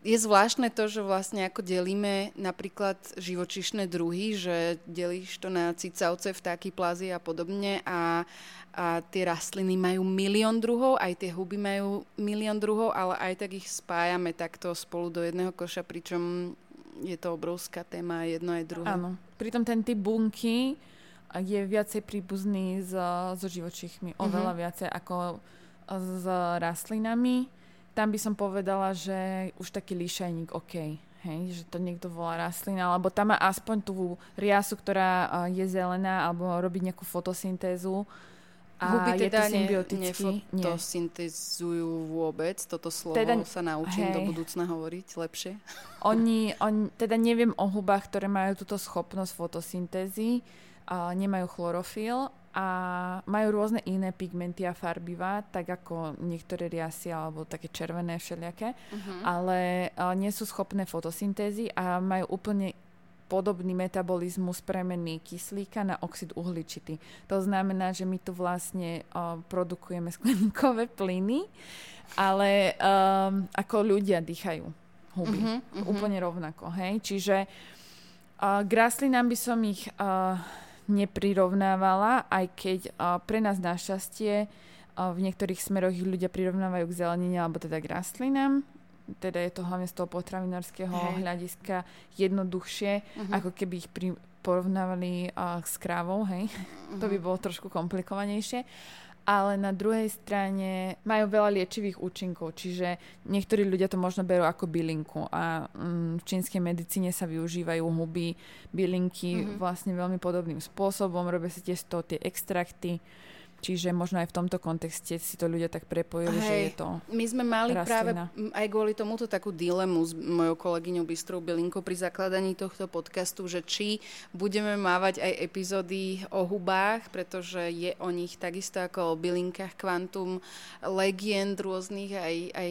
je zvláštne to, že vlastne ako delíme napríklad živočišné druhy, že delíš to na cicavce, vtáky, plazy a podobne a a tie rastliny majú milión druhov, aj tie huby majú milión druhov, ale aj tak ich spájame takto spolu do jedného koša, pričom je to obrovská téma jedno aj druhé. Áno. Pritom ten typ bunky je viacej príbuzný so, so živočichmi, mm-hmm. oveľa viacej ako s rastlinami. Tam by som povedala, že už taký líšajník, OK, hej, že to niekto volá rastlina, alebo tam má aspoň tú riasu, ktorá je zelená, alebo robiť nejakú fotosyntézu, a Huby teda je to ne, nefotosyntezujú vôbec. Toto slovo teda, sa naučím hej. do budúcna hovoriť lepšie. Oni, on, teda neviem o hubách, ktoré majú túto schopnosť fotosyntézy, a nemajú chlorofil a majú rôzne iné pigmenty a farbivá, tak ako niektoré riasy alebo také červené všelijaké, uh-huh. ale a, nie sú schopné fotosyntézy a majú úplne podobný metabolizmus premeny kyslíka na oxid uhličitý. To znamená, že my tu vlastne uh, produkujeme skleníkové plyny, ale um, ako ľudia dýchajú huby. Uh-huh, uh-huh. Úplne rovnako. Hej? Čiže uh, k rastlinám by som ich uh, neprirovnávala, aj keď uh, pre nás našťastie uh, v niektorých smeroch ich ľudia prirovnávajú k zelenine alebo teda k rastlinám teda je to hlavne z toho potravinárskeho hey. hľadiska jednoduchšie, uh-huh. ako keby ich pri, porovnávali uh, s krávou, hej. Uh-huh. To by mhm. bolo trošku komplikovanejšie. Ale na druhej strane majú veľa liečivých účinkov, čiže niektorí ľudia to možno berú ako bylinku a um, v čínskej medicíne sa využívajú huby, bylinky uh-huh. vlastne veľmi podobným spôsobom, robia sa tiež to tie extrakty. Čiže možno aj v tomto kontexte si to ľudia tak prepojili, Hej, že je to My sme mali rastlina. práve aj kvôli tomuto takú dilemu s mojou kolegyňou Bystrou Bylinkou pri zakladaní tohto podcastu, že či budeme mávať aj epizódy o hubách, pretože je o nich takisto ako o bylinkách kvantum legend rôznych, aj, aj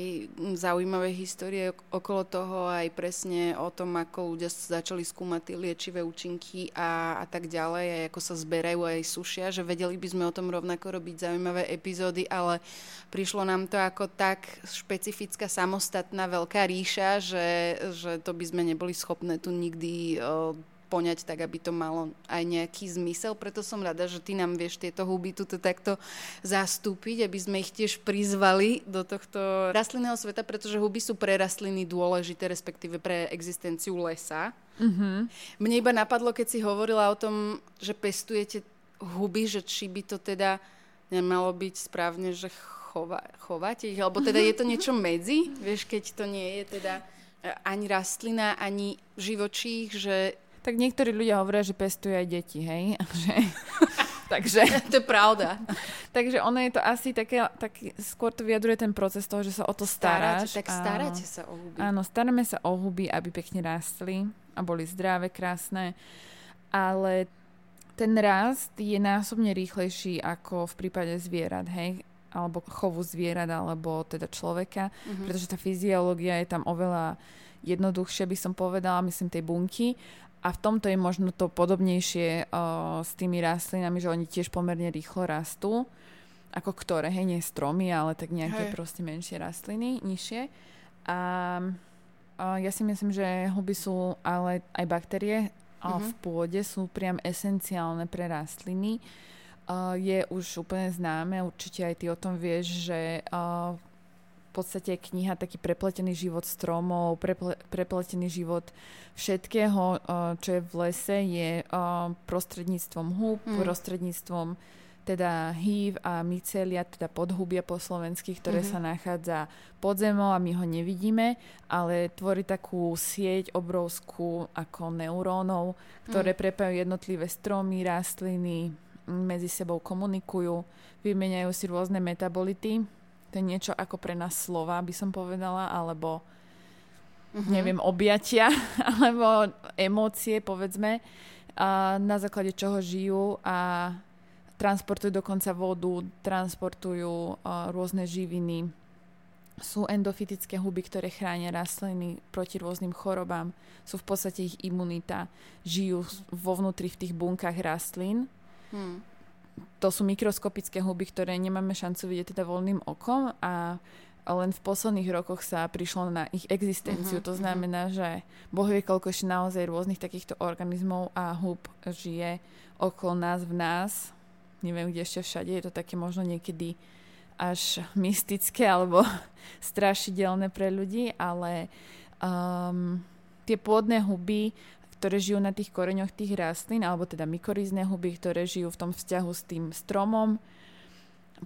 zaujímavé histórie okolo toho, aj presne o tom, ako ľudia začali skúmať tie liečivé účinky a, a tak ďalej, aj ako sa zberajú aj sušia, že vedeli by sme o tom rovnako ako robiť zaujímavé epizódy, ale prišlo nám to ako tak špecifická samostatná veľká ríša, že, že to by sme neboli schopné tu nikdy poňať tak, aby to malo aj nejaký zmysel. Preto som rada, že ty nám vieš tieto huby tuto takto zastúpiť, aby sme ich tiež prizvali do tohto rastlinného sveta, pretože huby sú pre rastliny dôležité, respektíve pre existenciu lesa. Mm-hmm. Mne iba napadlo, keď si hovorila o tom, že pestujete huby, že či by to teda nemalo byť správne, že chova, chovať ich, alebo teda je to niečo medzi, vieš, keď to nie je teda e, ani rastlina, ani živočích, že... Tak niektorí ľudia hovoria, že pestujú aj deti, hej? Že... Takže... to je pravda. Takže ono je to asi také, tak skôr to vyjadruje ten proces toho, že sa o to staráš. Staráte, tak staráte sa o huby. Áno, staráme sa o huby, aby pekne rástli a boli zdravé, krásne. Ale ten rast je násobne rýchlejší ako v prípade zvierat, hej? alebo chovu zvierat, alebo teda človeka, mm-hmm. pretože tá fyziológia je tam oveľa jednoduchšie, by som povedala, myslím, tej bunky. A v tomto je možno to podobnejšie uh, s tými rastlinami, že oni tiež pomerne rýchlo rastú. Ako ktoré, hej, nie stromy, ale tak nejaké hej. proste menšie rastliny, nižšie. A uh, ja si myslím, že huby sú ale aj baktérie uh-huh. v pôde sú priam esenciálne pre rastliny. Uh, je už úplne známe, určite aj ty o tom vieš, že uh, v podstate kniha taký prepletený život stromov, preple, prepletený život všetkého, čo je v lese, je prostredníctvom húb, mm. prostredníctvom teda hýv a mycelia, teda podhubia po slovensky, ktoré mm-hmm. sa nachádza pod zemou a my ho nevidíme, ale tvorí takú sieť obrovskú ako neurónov, ktoré mm. prepájajú jednotlivé stromy, rastliny, medzi sebou komunikujú, vymeniajú si rôzne metabolity. To je niečo ako pre nás slova, by som povedala, alebo mm-hmm. neviem, objatia, alebo emócie, povedzme, a na základe čoho žijú a transportujú dokonca vodu, transportujú uh, rôzne živiny. Sú endofitické huby, ktoré chránia rastliny proti rôznym chorobám. Sú v podstate ich imunita. Žijú vo vnútri v tých bunkách rastlín. Hmm. To sú mikroskopické huby, ktoré nemáme šancu vidieť teda voľným okom a len v posledných rokoch sa prišlo na ich existenciu. Uh-huh, to mhm. znamená, uh-huh. že Boh vie, koľko ešte naozaj rôznych takýchto organizmov a hub žije okolo nás v nás neviem kde ešte všade, je to také možno niekedy až mystické alebo strašidelné pre ľudí, ale um, tie pôdne huby, ktoré žijú na tých koreňoch tých rastlín, alebo teda mykorizné huby, ktoré žijú v tom vzťahu s tým stromom,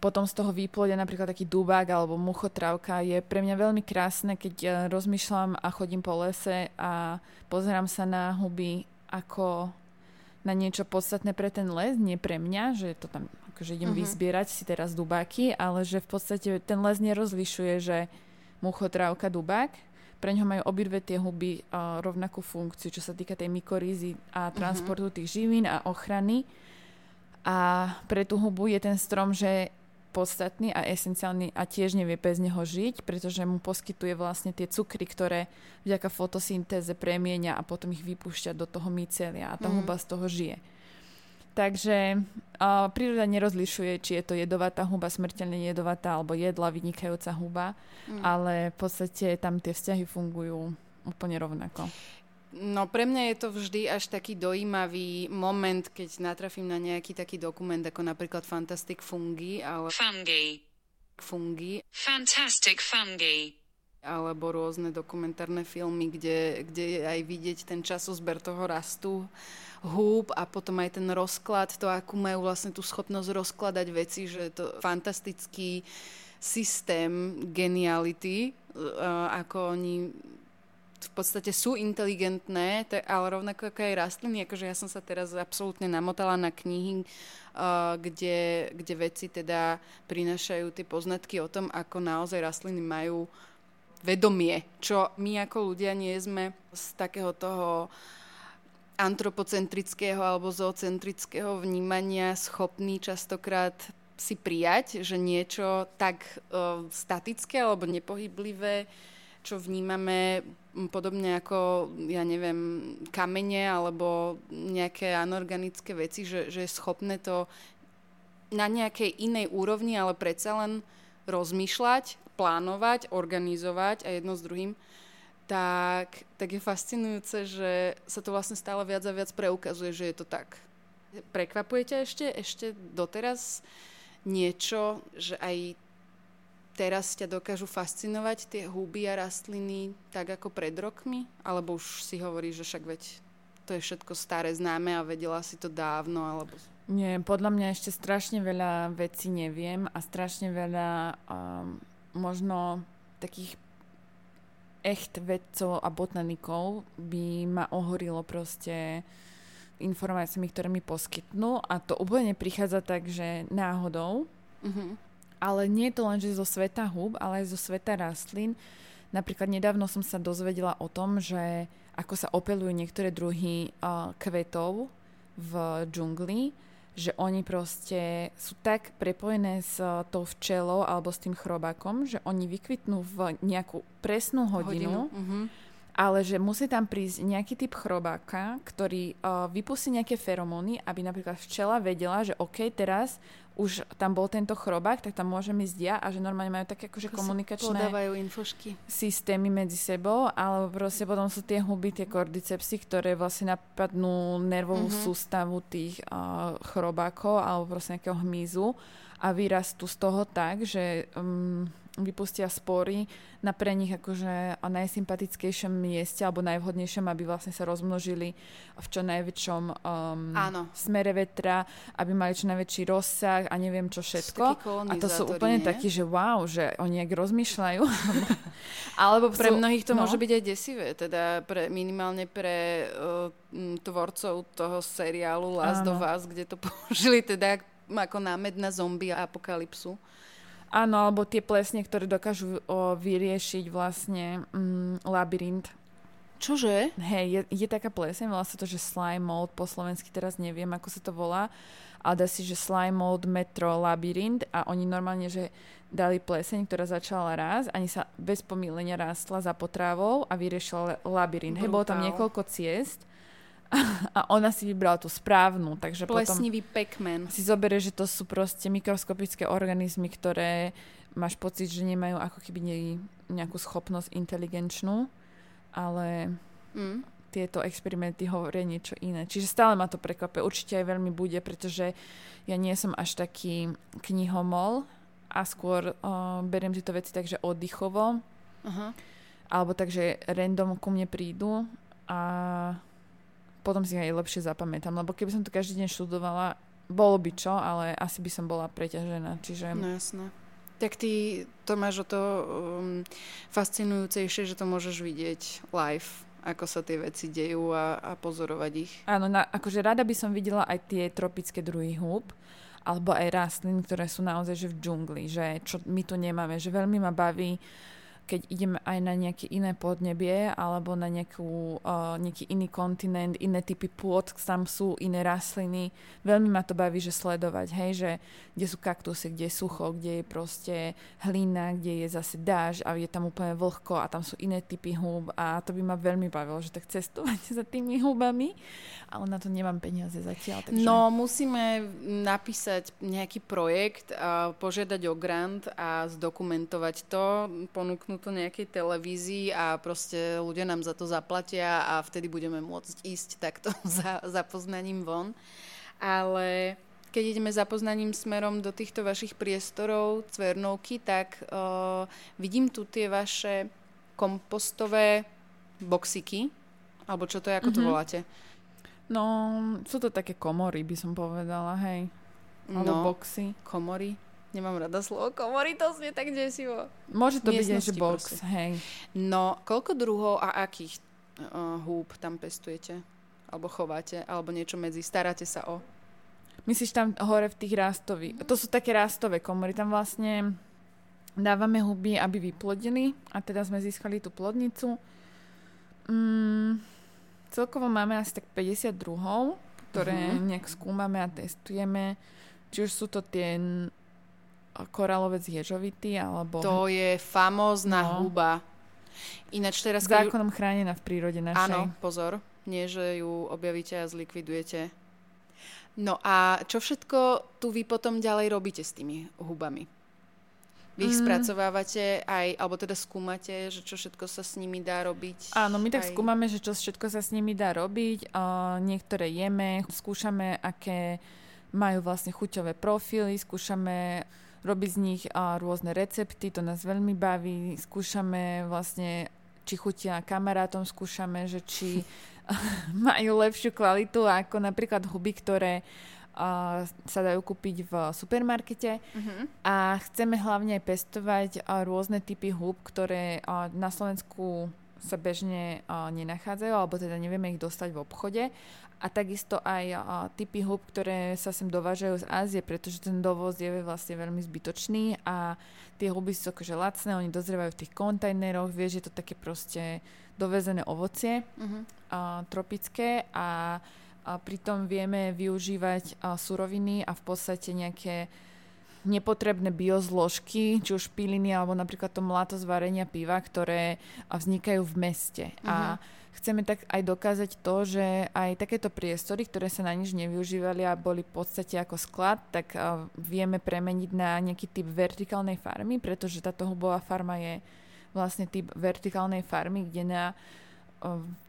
potom z toho výplodia napríklad taký dubák alebo muchotrávka je pre mňa veľmi krásne, keď uh, rozmýšľam a chodím po lese a pozerám sa na huby ako na niečo podstatné pre ten les, nie pre mňa, že to tam akože idem uh-huh. vyzbierať si teraz dubáky, ale že v podstate ten les nerozlišuje, že muchotrávka, dubák, pre ňo majú obidve tie huby uh, rovnakú funkciu, čo sa týka tej mykorízy a mhm. transportu uh-huh. tých živín a ochrany. A pre tú hubu je ten strom, že podstatný a esenciálny a tiež nevie bez neho žiť, pretože mu poskytuje vlastne tie cukry, ktoré vďaka fotosyntéze premienia a potom ich vypúšťa do toho mycelia a tá mm. huba z toho žije. Takže uh, príroda nerozlišuje, či je to jedovatá huba, smrteľne jedovatá alebo jedla, vynikajúca huba, mm. ale v podstate tam tie vzťahy fungujú úplne rovnako. No pre mňa je to vždy až taký dojímavý moment, keď natrafím na nejaký taký dokument, ako napríklad Fantastic Fungi, ale... Fungi. Fungi. Fantastic Fungi. Alebo rôzne dokumentárne filmy, kde, kde je aj vidieť ten časozber toho rastu húb a potom aj ten rozklad, to akú majú vlastne tú schopnosť rozkladať veci, že je to fantastický systém geniality, ako oni v podstate sú inteligentné, ale rovnako ako aj rastliny, akože ja som sa teraz absolútne namotala na knihy, uh, kde, kde veci teda prinašajú tie poznatky o tom, ako naozaj rastliny majú vedomie, čo my ako ľudia nie sme z takého toho antropocentrického alebo zoocentrického vnímania schopní častokrát si prijať, že niečo tak uh, statické alebo nepohyblivé čo vnímame podobne ako, ja neviem, kamene alebo nejaké anorganické veci, že, že je schopné to na nejakej inej úrovni, ale predsa len rozmýšľať, plánovať, organizovať a jedno s druhým, tak, tak je fascinujúce, že sa to vlastne stále viac a viac preukazuje, že je to tak. Prekvapuje ťa ešte, ešte doteraz niečo, že aj teraz ťa dokážu fascinovať tie húby a rastliny tak ako pred rokmi? Alebo už si hovorí, že však veď to je všetko staré, známe a vedela si to dávno? Alebo... Nie, podľa mňa ešte strašne veľa vecí neviem a strašne veľa um, možno takých echt vedcov a botanikov by ma ohorilo proste informáciami, ktoré mi poskytnú a to úplne prichádza tak, že náhodou. Uh-huh ale nie je to len, že zo sveta húb, ale aj zo sveta rastlín. Napríklad nedávno som sa dozvedela o tom, že ako sa opelujú niektoré druhy uh, kvetov v džungli, že oni proste sú tak prepojené s uh, tou včelou alebo s tým chrobákom, že oni vykvitnú v nejakú presnú hodinu, hodinu. Uh-huh. ale že musí tam prísť nejaký typ chrobáka, ktorý uh, vypustí nejaké feromóny, aby napríklad včela vedela, že OK, teraz už tam bol tento chrobák, tak tam môžem ísť ja a že normálne majú také akože komunikačné infošky. systémy medzi sebou, ale proste potom sú tie huby, tie kordycepsy, ktoré vlastne napadnú nervovú mm-hmm. sústavu tých uh, chrobákov alebo proste nejakého hmyzu a vyrastú z toho tak, že um, vypustia spory na pre nich akože najsympatickejšom mieste alebo najvhodnejšom, aby vlastne sa rozmnožili v čo najväčšom um, Áno. smere vetra, aby mali čo najväčší rozsah a neviem čo všetko. A to sú úplne nie? takí, že wow, že oni jak rozmýšľajú. alebo Pre sú- mnohých to no. môže byť aj desivé, teda pre, minimálne pre uh, tvorcov toho seriálu Last Áno. of Us, kde to použili teda ako námed na zombie a apokalypsu. Áno, alebo tie plesne, ktoré dokážu o, vyriešiť vlastne mm, labyrint. Čože? Hej, je, je taká pleseň, volá sa to, že slime mode, po slovensky teraz neviem, ako sa to volá, ale dá si, že slime mode, metro, labyrint a oni normálne, že dali pleseň, ktorá začala raz, ani sa bez pomýlenia rástla za potravou a vyriešila labyrint. Hej, bolo tam niekoľko ciest a ona si vybrala tú správnu, takže Plesnivý Pac-Man. si zoberie, že to sú proste mikroskopické organizmy, ktoré máš pocit, že nemajú ako keby ne- nejakú schopnosť inteligenčnú, ale Mm. tieto experimenty hovoria niečo iné. Čiže stále ma to prekvapuje. Určite aj veľmi bude, pretože ja nie som až taký knihomol a skôr uh, beriem tieto veci takže oddychovo, Aha. alebo takže random ku mne prídu a potom si aj lepšie zapamätám, lebo keby som to každý deň študovala, bolo by čo, ale asi by som bola preťažená. Čiže No jasné. Tak ty to máš o to um, fascinujúcejšie, že to môžeš vidieť live, ako sa tie veci dejú a, a pozorovať ich. áno, na, akože rada by som videla aj tie tropické druhy húb, alebo aj rastlín, ktoré sú naozaj že v džungli, že čo my tu nemáme, že veľmi ma baví keď ideme aj na nejaké iné podnebie alebo na nejakú, uh, nejaký iný kontinent, iné typy pôd, tam sú iné rastliny. Veľmi ma to baví, že sledovať, hej, že kde sú kaktusy, kde je sucho, kde je proste hlina, kde je zase dáž a je tam úplne vlhko a tam sú iné typy húb a to by ma veľmi bavilo, že tak cestovať za tými húbami, ale na to nemám peniaze zatiaľ. Takže... No, musíme napísať nejaký projekt, a požiadať o grant a zdokumentovať to, ponúknuť to nejakej televízii a proste ľudia nám za to zaplatia a vtedy budeme môcť ísť takto za, za poznaním von. Ale keď ideme za poznaním smerom do týchto vašich priestorov, cvernovky, tak uh, vidím tu tie vaše kompostové boxiky, alebo čo to je, ako to Mhm. voláte? No, sú to také komory, by som povedala, hej. Alebo No. boxy. Komory. Nemám rada slovo komory, to znie tak desivo. Môže to byť aj, že box, proste. hej. No, koľko druhov a akých uh, húb tam pestujete? Alebo chováte? Alebo niečo medzi? Staráte sa o? Myslíš tam hore v tých rastových? To sú také rastové komory. Tam vlastne dávame huby, aby vyplodili a teda sme získali tú plodnicu. Mm, celkovo máme asi tak 50 druhov, ktoré Mhm. nejak skúmame a testujeme. Či už sú to tie koralovec ježovity, alebo To je famózna No. huba. Ináč teraz... keď ju- zákonom chránená v prírode našej. Áno, pozor. Nie, že ju objavíte a zlikvidujete. No a čo všetko tu vy potom ďalej robíte s tými hubami? Vy ich Mm. spracovávate aj, alebo teda skúmate, že čo všetko sa s nimi dá robiť? Áno, my tak aj... skúmame, že čo všetko sa s nimi dá robiť. Uh, niektoré jeme, skúšame, aké majú vlastne chuťové profily, skúšame robiť z nich uh, rôzne recepty, to nás veľmi baví. Skúšame vlastne, či chutia kamarátom, skúšame, že či majú lepšiu kvalitu ako napríklad huby, ktoré uh, sa dajú kúpiť v supermarkete. Mhm. A chceme hlavne pestovať a, rôzne typy húb, ktoré a, na Slovensku sa bežne a, nenachádzajú, alebo teda nevieme ich dostať v obchode. A takisto aj a, typy húb, ktoré sa sem dovážajú z Ázie, pretože ten dovoz je vlastne veľmi zbytočný a tie huby sú akože lacné, oni dozrievajú v tých kontajneroch, vieš, je to také proste dovezené ovocie Mhm. a, tropické a, a pritom vieme využívať a, suroviny a v podstate nejaké nepotrebné biozložky, či už piliny alebo napríklad to mláto z varenia piva, ktoré vznikajú v meste. A chceme tak aj dokázať to, že aj takéto priestory, ktoré sa na nič nevyužívali a boli v podstate ako sklad, tak vieme premeniť na nejaký typ vertikálnej farmy, pretože táto hubová farma je vlastne typ vertikálnej farmy, kde na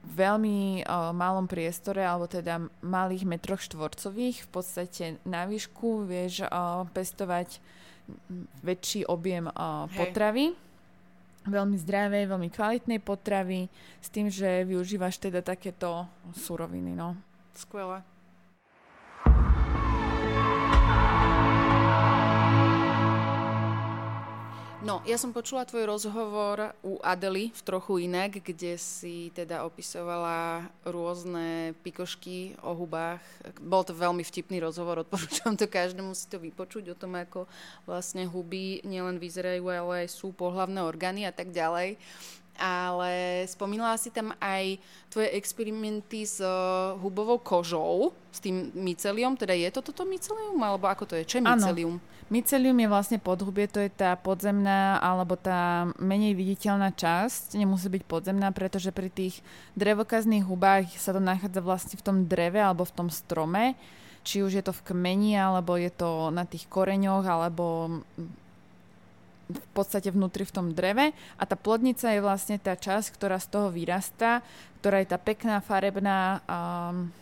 veľmi malom priestore, alebo teda malých metroch štvorcových, v podstate na výšku vieš pestovať väčší objem Hej. potravy. Veľmi zdravé, veľmi kvalitnej potravy, s tým, že využívaš teda takéto suroviny. No. Skvelé. No, ja som počula tvoj rozhovor u Adely v trochu inak, kde si teda opisovala rôzne pikošky o hubách. Bol to veľmi vtipný rozhovor, odporúčam to každému si to vypočuť o tom, ako vlastne huby nielen vyzerajú, ale aj sú pohlavné orgány a tak ďalej. Ale spomínala si tam aj tvoje experimenty s uh, hubovou kožou, s tým mycelium, teda je to toto mycelium, alebo ako to je? Čo je Áno. mycelium? Mycelium je vlastne podhubie, to je tá podzemná alebo tá menej viditeľná časť. Nemusí byť podzemná, pretože pri tých drevokazných hubách sa to nachádza vlastne v tom dreve alebo v tom strome. Či už je to v kmeni, alebo je to na tých koreňoch, alebo v podstate vnútri v tom dreve a tá plodnica je vlastne tá časť, ktorá z toho vyrastá, ktorá je tá pekná, farebná, um,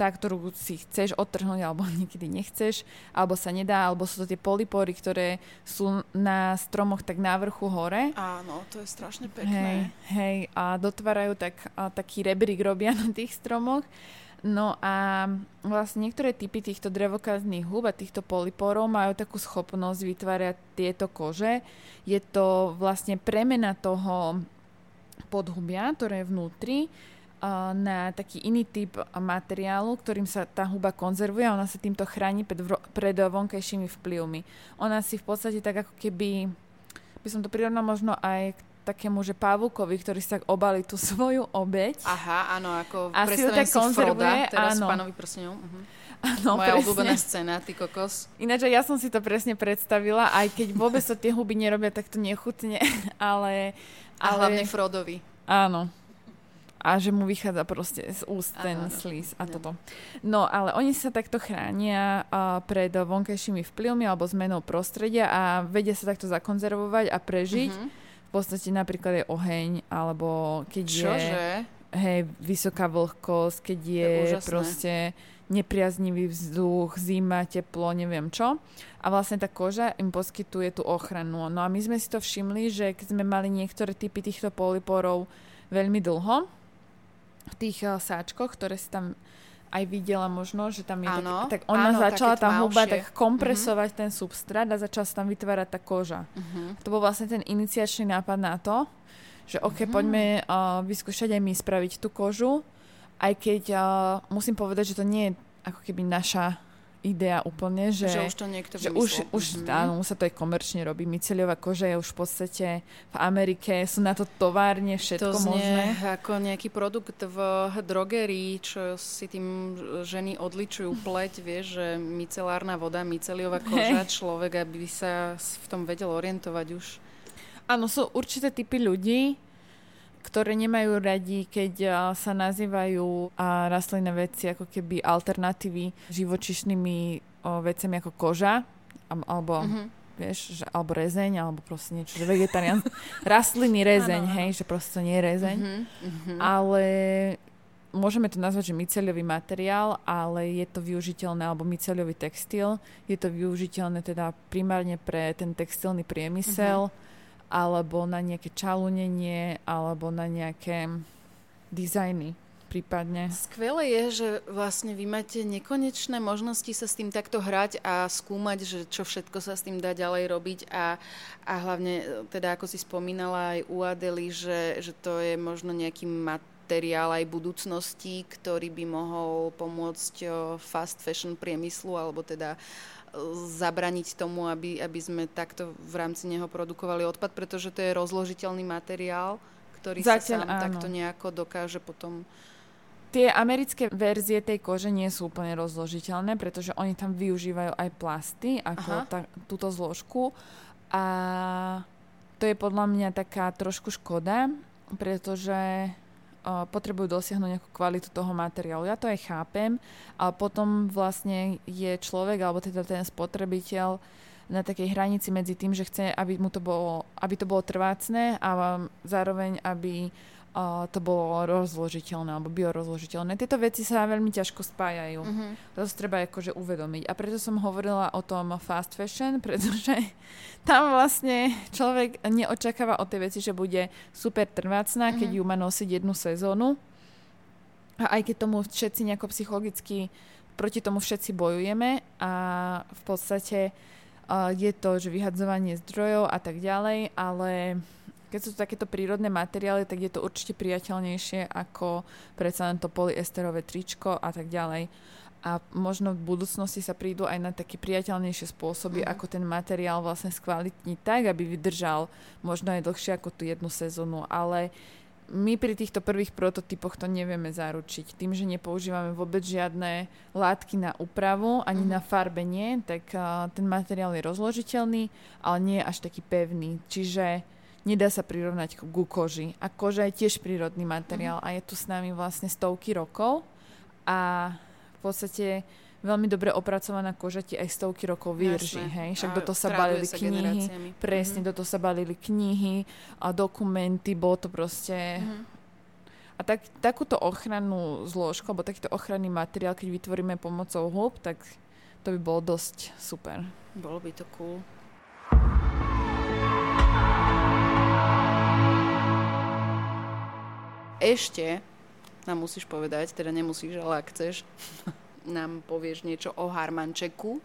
tá, ktorú si chceš odtrhnúť alebo niekedy nechceš, alebo sa nedá, alebo sú to tie polypory, ktoré sú na stromoch tak na vrchu hore. Áno, to je strašne Hej, pekné. hej, a dotvárajú tak, a, taký rebrík robia na tých stromoch. No a vlastne niektoré typy týchto drevokazných húb a týchto polyporov majú takú schopnosť vytvárať tieto kože. Je to vlastne premena toho podhubia, ktoré je vnútri, na taký iný typ materiálu, ktorým sa tá huba konzervuje a ona sa týmto chráni pred, pred vonkajšími vplyvmi. Ona si v podstate tak ako keby, by som to prirovnala možno aj k takému, že pavúkovi, ktorý si tak obali tú svoju obeď. Aha, áno, ako A si ju tak si Froda, konzervuje, teraz áno. pánovi prsteňov. Uh-huh. No, Moja presne. obľúbená scéna, ty kokos. Ináč ja som si to presne predstavila, aj keď vôbec sa tie huby nerobia takto nechutne, ale... A ale hlavne Frodovi. Áno. A že mu vychádza proste z úst ten áno. slíz a Áno. toto. No, ale oni sa takto chránia a, pred vonkajšími vplyvmi alebo zmenou prostredia a vedia sa takto zakonzervovať a prežiť. Mhm. V podstate napríklad je oheň, alebo keď je Čože? hej, vysoká vlhkosť, keď je, je je proste nepriaznivý vzduch, zima, teplo, neviem čo. A vlastne tá koža im poskytuje tú ochranu. No a my sme si to všimli, že keď sme mali niektoré typy týchto polyporov veľmi dlho, v tých uh, sáčkoch, ktoré si tam aj videla možno, že tam je Áno, tak, tak ona áno, začala tá huba tak kompresovať ten substrát a začala sa tam vytvárať tá koža. Mhm. To bol vlastne ten iniciačný nápad na to, že OK, Mhm. poďme uh, vyskúšať aj my spraviť tú kožu, aj keď uh, musím povedať, že to nie je ako keby naša idea úplne, že, Že už to niekto že už, už Mhm. áno, už sa to aj komerčne robí. Myceliová koža je už v podstate v Amerike, sú na to továrne, To všetko znie možné. ako nejaký produkt v drogerii, čo si tým ženy odličujú pleť, vieš, že micelárna voda, miceliová koža, človek, aby sa v tom vedel orientovať už. Áno, sú určité typy ľudí, ktoré nemajú radi, keď sa nazývajú rastlinné veci ako keby alternatívy živočišnými vecami ako koža, alebo Mhm. vieš, že, alebo rezeň, alebo proste niečo, že vegetarián, rastlinný rezeň, áno. hej, že proste nie je rezeň. Mhm, mhm. Ale môžeme to nazvať, že myceliový materiál, ale je to využiteľné, alebo myceliový textil, je to využiteľné teda primárne pre ten textilný priemysel, alebo na nejaké čalunenie, alebo na nejaké dizajny prípadne. Skvelé je, že vlastne vy máte nekonečné možnosti sa s tým takto hrať a skúmať, že čo všetko sa s tým dá ďalej robiť a, a hlavne, e, teda ako si spomínala aj u Adely, že, že to je možno nejaký materiál aj budúcnosti, ktorý by mohol pomôcť fast fashion priemyslu alebo teda zabraniť tomu, aby, aby sme takto v rámci neho produkovali odpad, pretože to je rozložiteľný materiál, ktorý Zatiaľ sa sám áno. takto nejako dokáže potom Tie americké verzie tej kože nie sú úplne rozložiteľné, pretože oni tam využívajú aj plasty ako Aha. ta, túto zložku a to je podľa mňa taká trošku škoda, pretože uh, potrebujú dosiahnuť nejakú kvalitu toho materiálu. Ja to aj chápem, ale potom vlastne je človek, alebo teda ten spotrebiteľ na takej hranici medzi tým, že chce, aby, mu to bolo, aby to bolo trvácne a zároveň, aby to bolo rozložiteľné alebo biorozložiteľné. Tieto veci sa veľmi ťažko spájajú. Mhm. To si treba akože uvedomiť. A preto som hovorila o tom fast fashion, pretože tam vlastne človek neočakáva o tej veci, že bude super trvácná, keď Mhm. ju má nosiť jednu sezónu. A aj keď tomu všetci nejako psychologicky proti tomu všetci bojujeme a v podstate je to, že vyhadzovanie zdrojov a tak ďalej, ale keď sú to takéto prírodné materiály, tak je to určite priateľnejšie ako predsa len to polyesterové tričko a tak ďalej. A možno v budúcnosti sa prídu aj na také priateľnejšie spôsoby, Mhm. ako ten materiál vlastne skvalitniť tak, aby vydržal možno aj dlhšie ako tú jednu sezónu, ale my pri týchto prvých prototypoch to nevieme zaručiť. Tým, že nepoužívame vôbec žiadne látky na úpravu, ani Mhm. na farbenie, tak uh, ten materiál je rozložiteľný, ale nie je až taký pevný. Čiže nedá sa prirovnať ku koži. A koža je tiež prírodný materiál a je tu s nami vlastne stovky rokov a v podstate veľmi dobre opracovaná koža ti aj stovky rokov vydrží. Hej? Však do toho sa balili sa knihy, presne, Mhm. do toho sa balili knihy a dokumenty, bolo to proste... Mhm. A tak, takúto ochrannú zložku, alebo takýto ochranný materiál, keď vytvoríme pomocou húb, tak to by bolo dosť super. Bolo by to cool. Ešte nám musíš povedať, teda nemusíš, ale ak chceš, nám povieš niečo o harmančeku,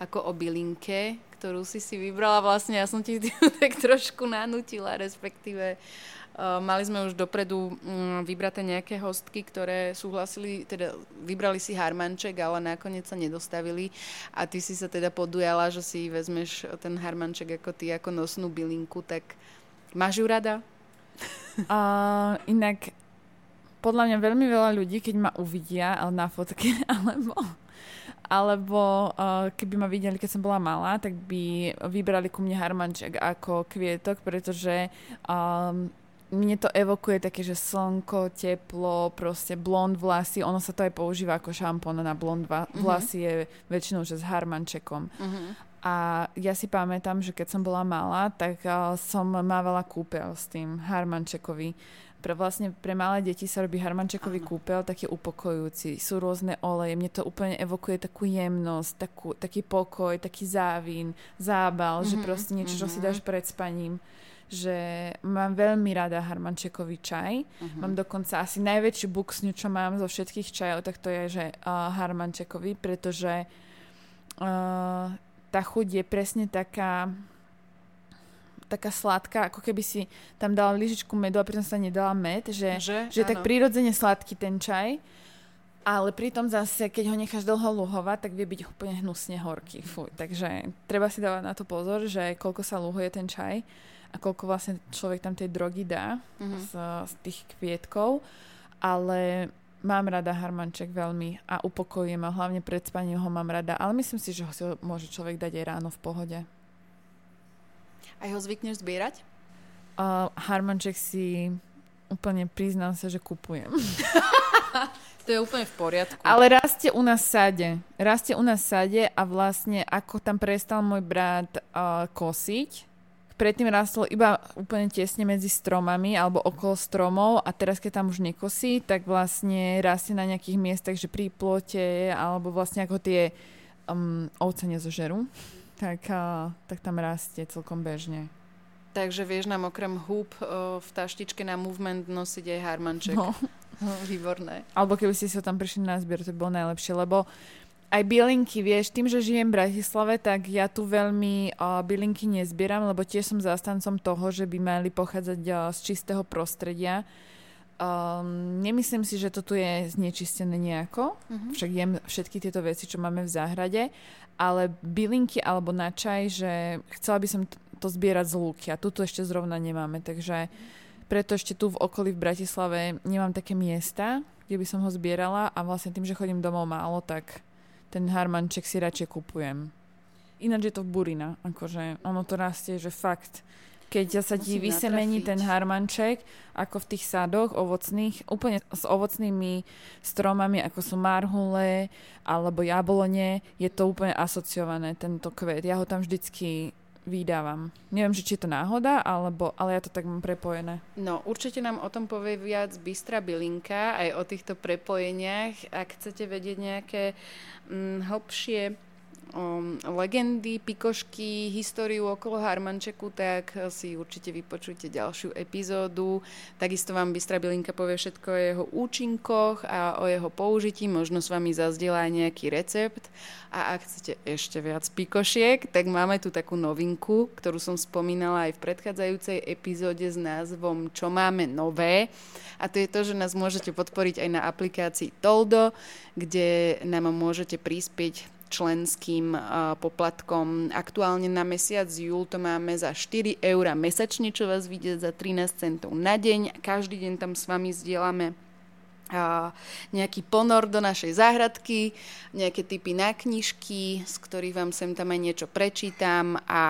ako o bylinke, ktorú si si vybrala vlastne. Ja som ti tak trošku nanutila, respektíve uh, mali sme už dopredu um, vybraté nejaké hostky, ktoré súhlasili, teda vybrali si harmanček, ale nakoniec sa nedostavili a ty si sa teda podujala, že si vezmeš ten harmanček ako ty, ako nosnú bylinku, tak máš ju rada? A inak podľa mňa veľmi veľa ľudí, keď ma uvidia na fotke, alebo, alebo uh, keby ma videli, keď som bola malá, tak by vybrali ku mne harmanček ako kvietok, pretože um, mne to evokuje také, že slnko, teplo, proste blond vlasy, ono sa to aj používa ako šampón na blond va- vlasy, je väčšinou že s harmančekom. Uh-huh. A ja si pamätám, že keď som bola malá, tak som mávala kúpel s tým harmančekový. Pre, vlastne pre malé deti sa robí harmančekový Áno. kúpel, taký upokojujúci. Sú rôzne oleje, mne to úplne evokuje takú jemnosť, takú, taký pokoj, taký závín, zábal, že Mhm, proste niečo, čo si mhm. dáš pred spaním. Že mám veľmi rada harmančekový čaj. Uh-huh. Mám dokonca asi najväčšiu buksňu, čo mám zo všetkých čajov, tak to je, že uh, harmančekový, pretože uh, tá chuť je presne taká taká sladká, ako keby si tam dala lyžičku medu a pritom sa nedala med, že, Že? že je tak prirodzene sladký ten čaj, ale pritom zase, keď ho necháš dlho luhovať, tak vie byť úplne hnusne horký. Fuj. Takže treba si dávať na to pozor, že koľko sa luhuje ten čaj a koľko vlastne človek tam tej drogy dá Mhm. z, z tých kvietkov, ale mám rada harmanček veľmi a upokojujem a hlavne pred spaním ho mám rada, ale myslím si, že ho si môže človek dať aj ráno v pohode. Aj ho zvykneš zbierať? Uh, harmanček si úplne priznám sa, že kupujem. To je úplne v poriadku. Ale rastie u nás sade. Rastie u nás sade a vlastne ako tam prestal môj brat uh, kosiť, predtým rastlo iba úplne tesne medzi stromami alebo okolo stromov a teraz keď tam už nekosí, tak vlastne rastie na nejakých miestach, že pri plote alebo vlastne ako tie um, ovce nezožerú, tak, uh, tak tam rastie celkom bežne. Takže vieš nám okrem húb v taštičke na movement nosiť aj harmanček. No. Výborné. Alebo keby ste si ho tam prišli na zbier, to by bolo najlepšie, lebo aj bylinky, vieš, tým, že žijem v Bratislave, tak ja tu veľmi uh, bylinky nezbieram, lebo tiež som zástancom toho, že by mali pochádzať uh, z čistého prostredia. Um, nemyslím si, že to tu je znečistené nejako, Mhm. však jem všetky tieto veci, čo máme v záhrade, ale bylinky alebo na čaj, že chcela by som to zbierať z lúky a tu ešte zrovna nemáme, takže preto ešte tu v okolí v Bratislave nemám také miesta, kde by som ho zbierala a vlastne tým, že chodím domov málo, tak ten harmanček si radšej kupujem. Ináč je to burina, akože ono to rastie, že fakt. Keď sa ti vysemení ten harmanček, ako v tých sadoch ovocných, úplne s ovocnými stromami, ako sú marhule alebo jablone, je to úplne asociované, tento kvet. Ja ho tam vždycky vydávam. Neviem, že či je to náhoda, alebo, ale ja to tak mám prepojené. No, určite nám o tom povie viac Bystra Bilinka, aj o týchto prepojeniach. Ak chcete vedieť nejaké mm, hlbšie um, legendy, pikošky, históriu okolo Harmančeku, tak si určite vypočujte ďalšiu epizódu. Takisto vám Bystra Bilinka povie všetko o jeho účinkoch a o jeho použití, možno s vami zazdiela aj nejaký recept. A ak chcete ešte viac pikošiek, tak máme tu takú novinku, ktorú som spomínala aj v predchádzajúcej epizóde s názvom Čo máme nové. A to je to, že nás môžete podporiť aj na aplikácii Toldo, kde nám môžete prispieť členským poplatkom. Aktuálne na mesiac júl to máme za 4 eur mesačne, čo vás vidie za 13 centov na deň. Každý deň tam s vami zdieľame a nejaký ponor do našej záhradky, nejaké typy na knižky, z ktorých vám sem tam aj niečo prečítam a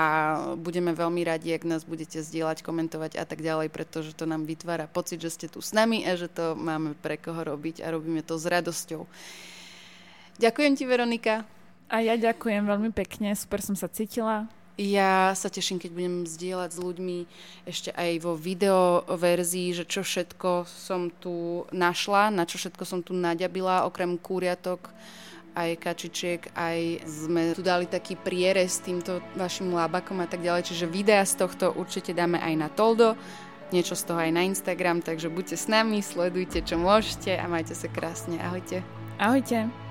budeme veľmi radi, ak nás budete zdieľať, komentovať a tak ďalej, pretože to nám vytvára pocit, že ste tu s nami a že to máme pre koho robiť a robíme to s radosťou. Ďakujem ti, Veronika. A ja ďakujem veľmi pekne, super som sa cítila. Ja sa teším, keď budem zdieľať s ľuďmi ešte aj vo videoverzii, že čo všetko som tu našla, na čo všetko som tu naďabila, okrem kúriatok, aj kačičiek, aj sme tu dali taký prierez týmto vašim lábakom a tak ďalej, čiže videa z tohto určite dáme aj na Toldo, niečo z toho aj na Instagram, takže buďte s nami, sledujte čo môžete a majte sa krásne. Ahojte. Ahojte.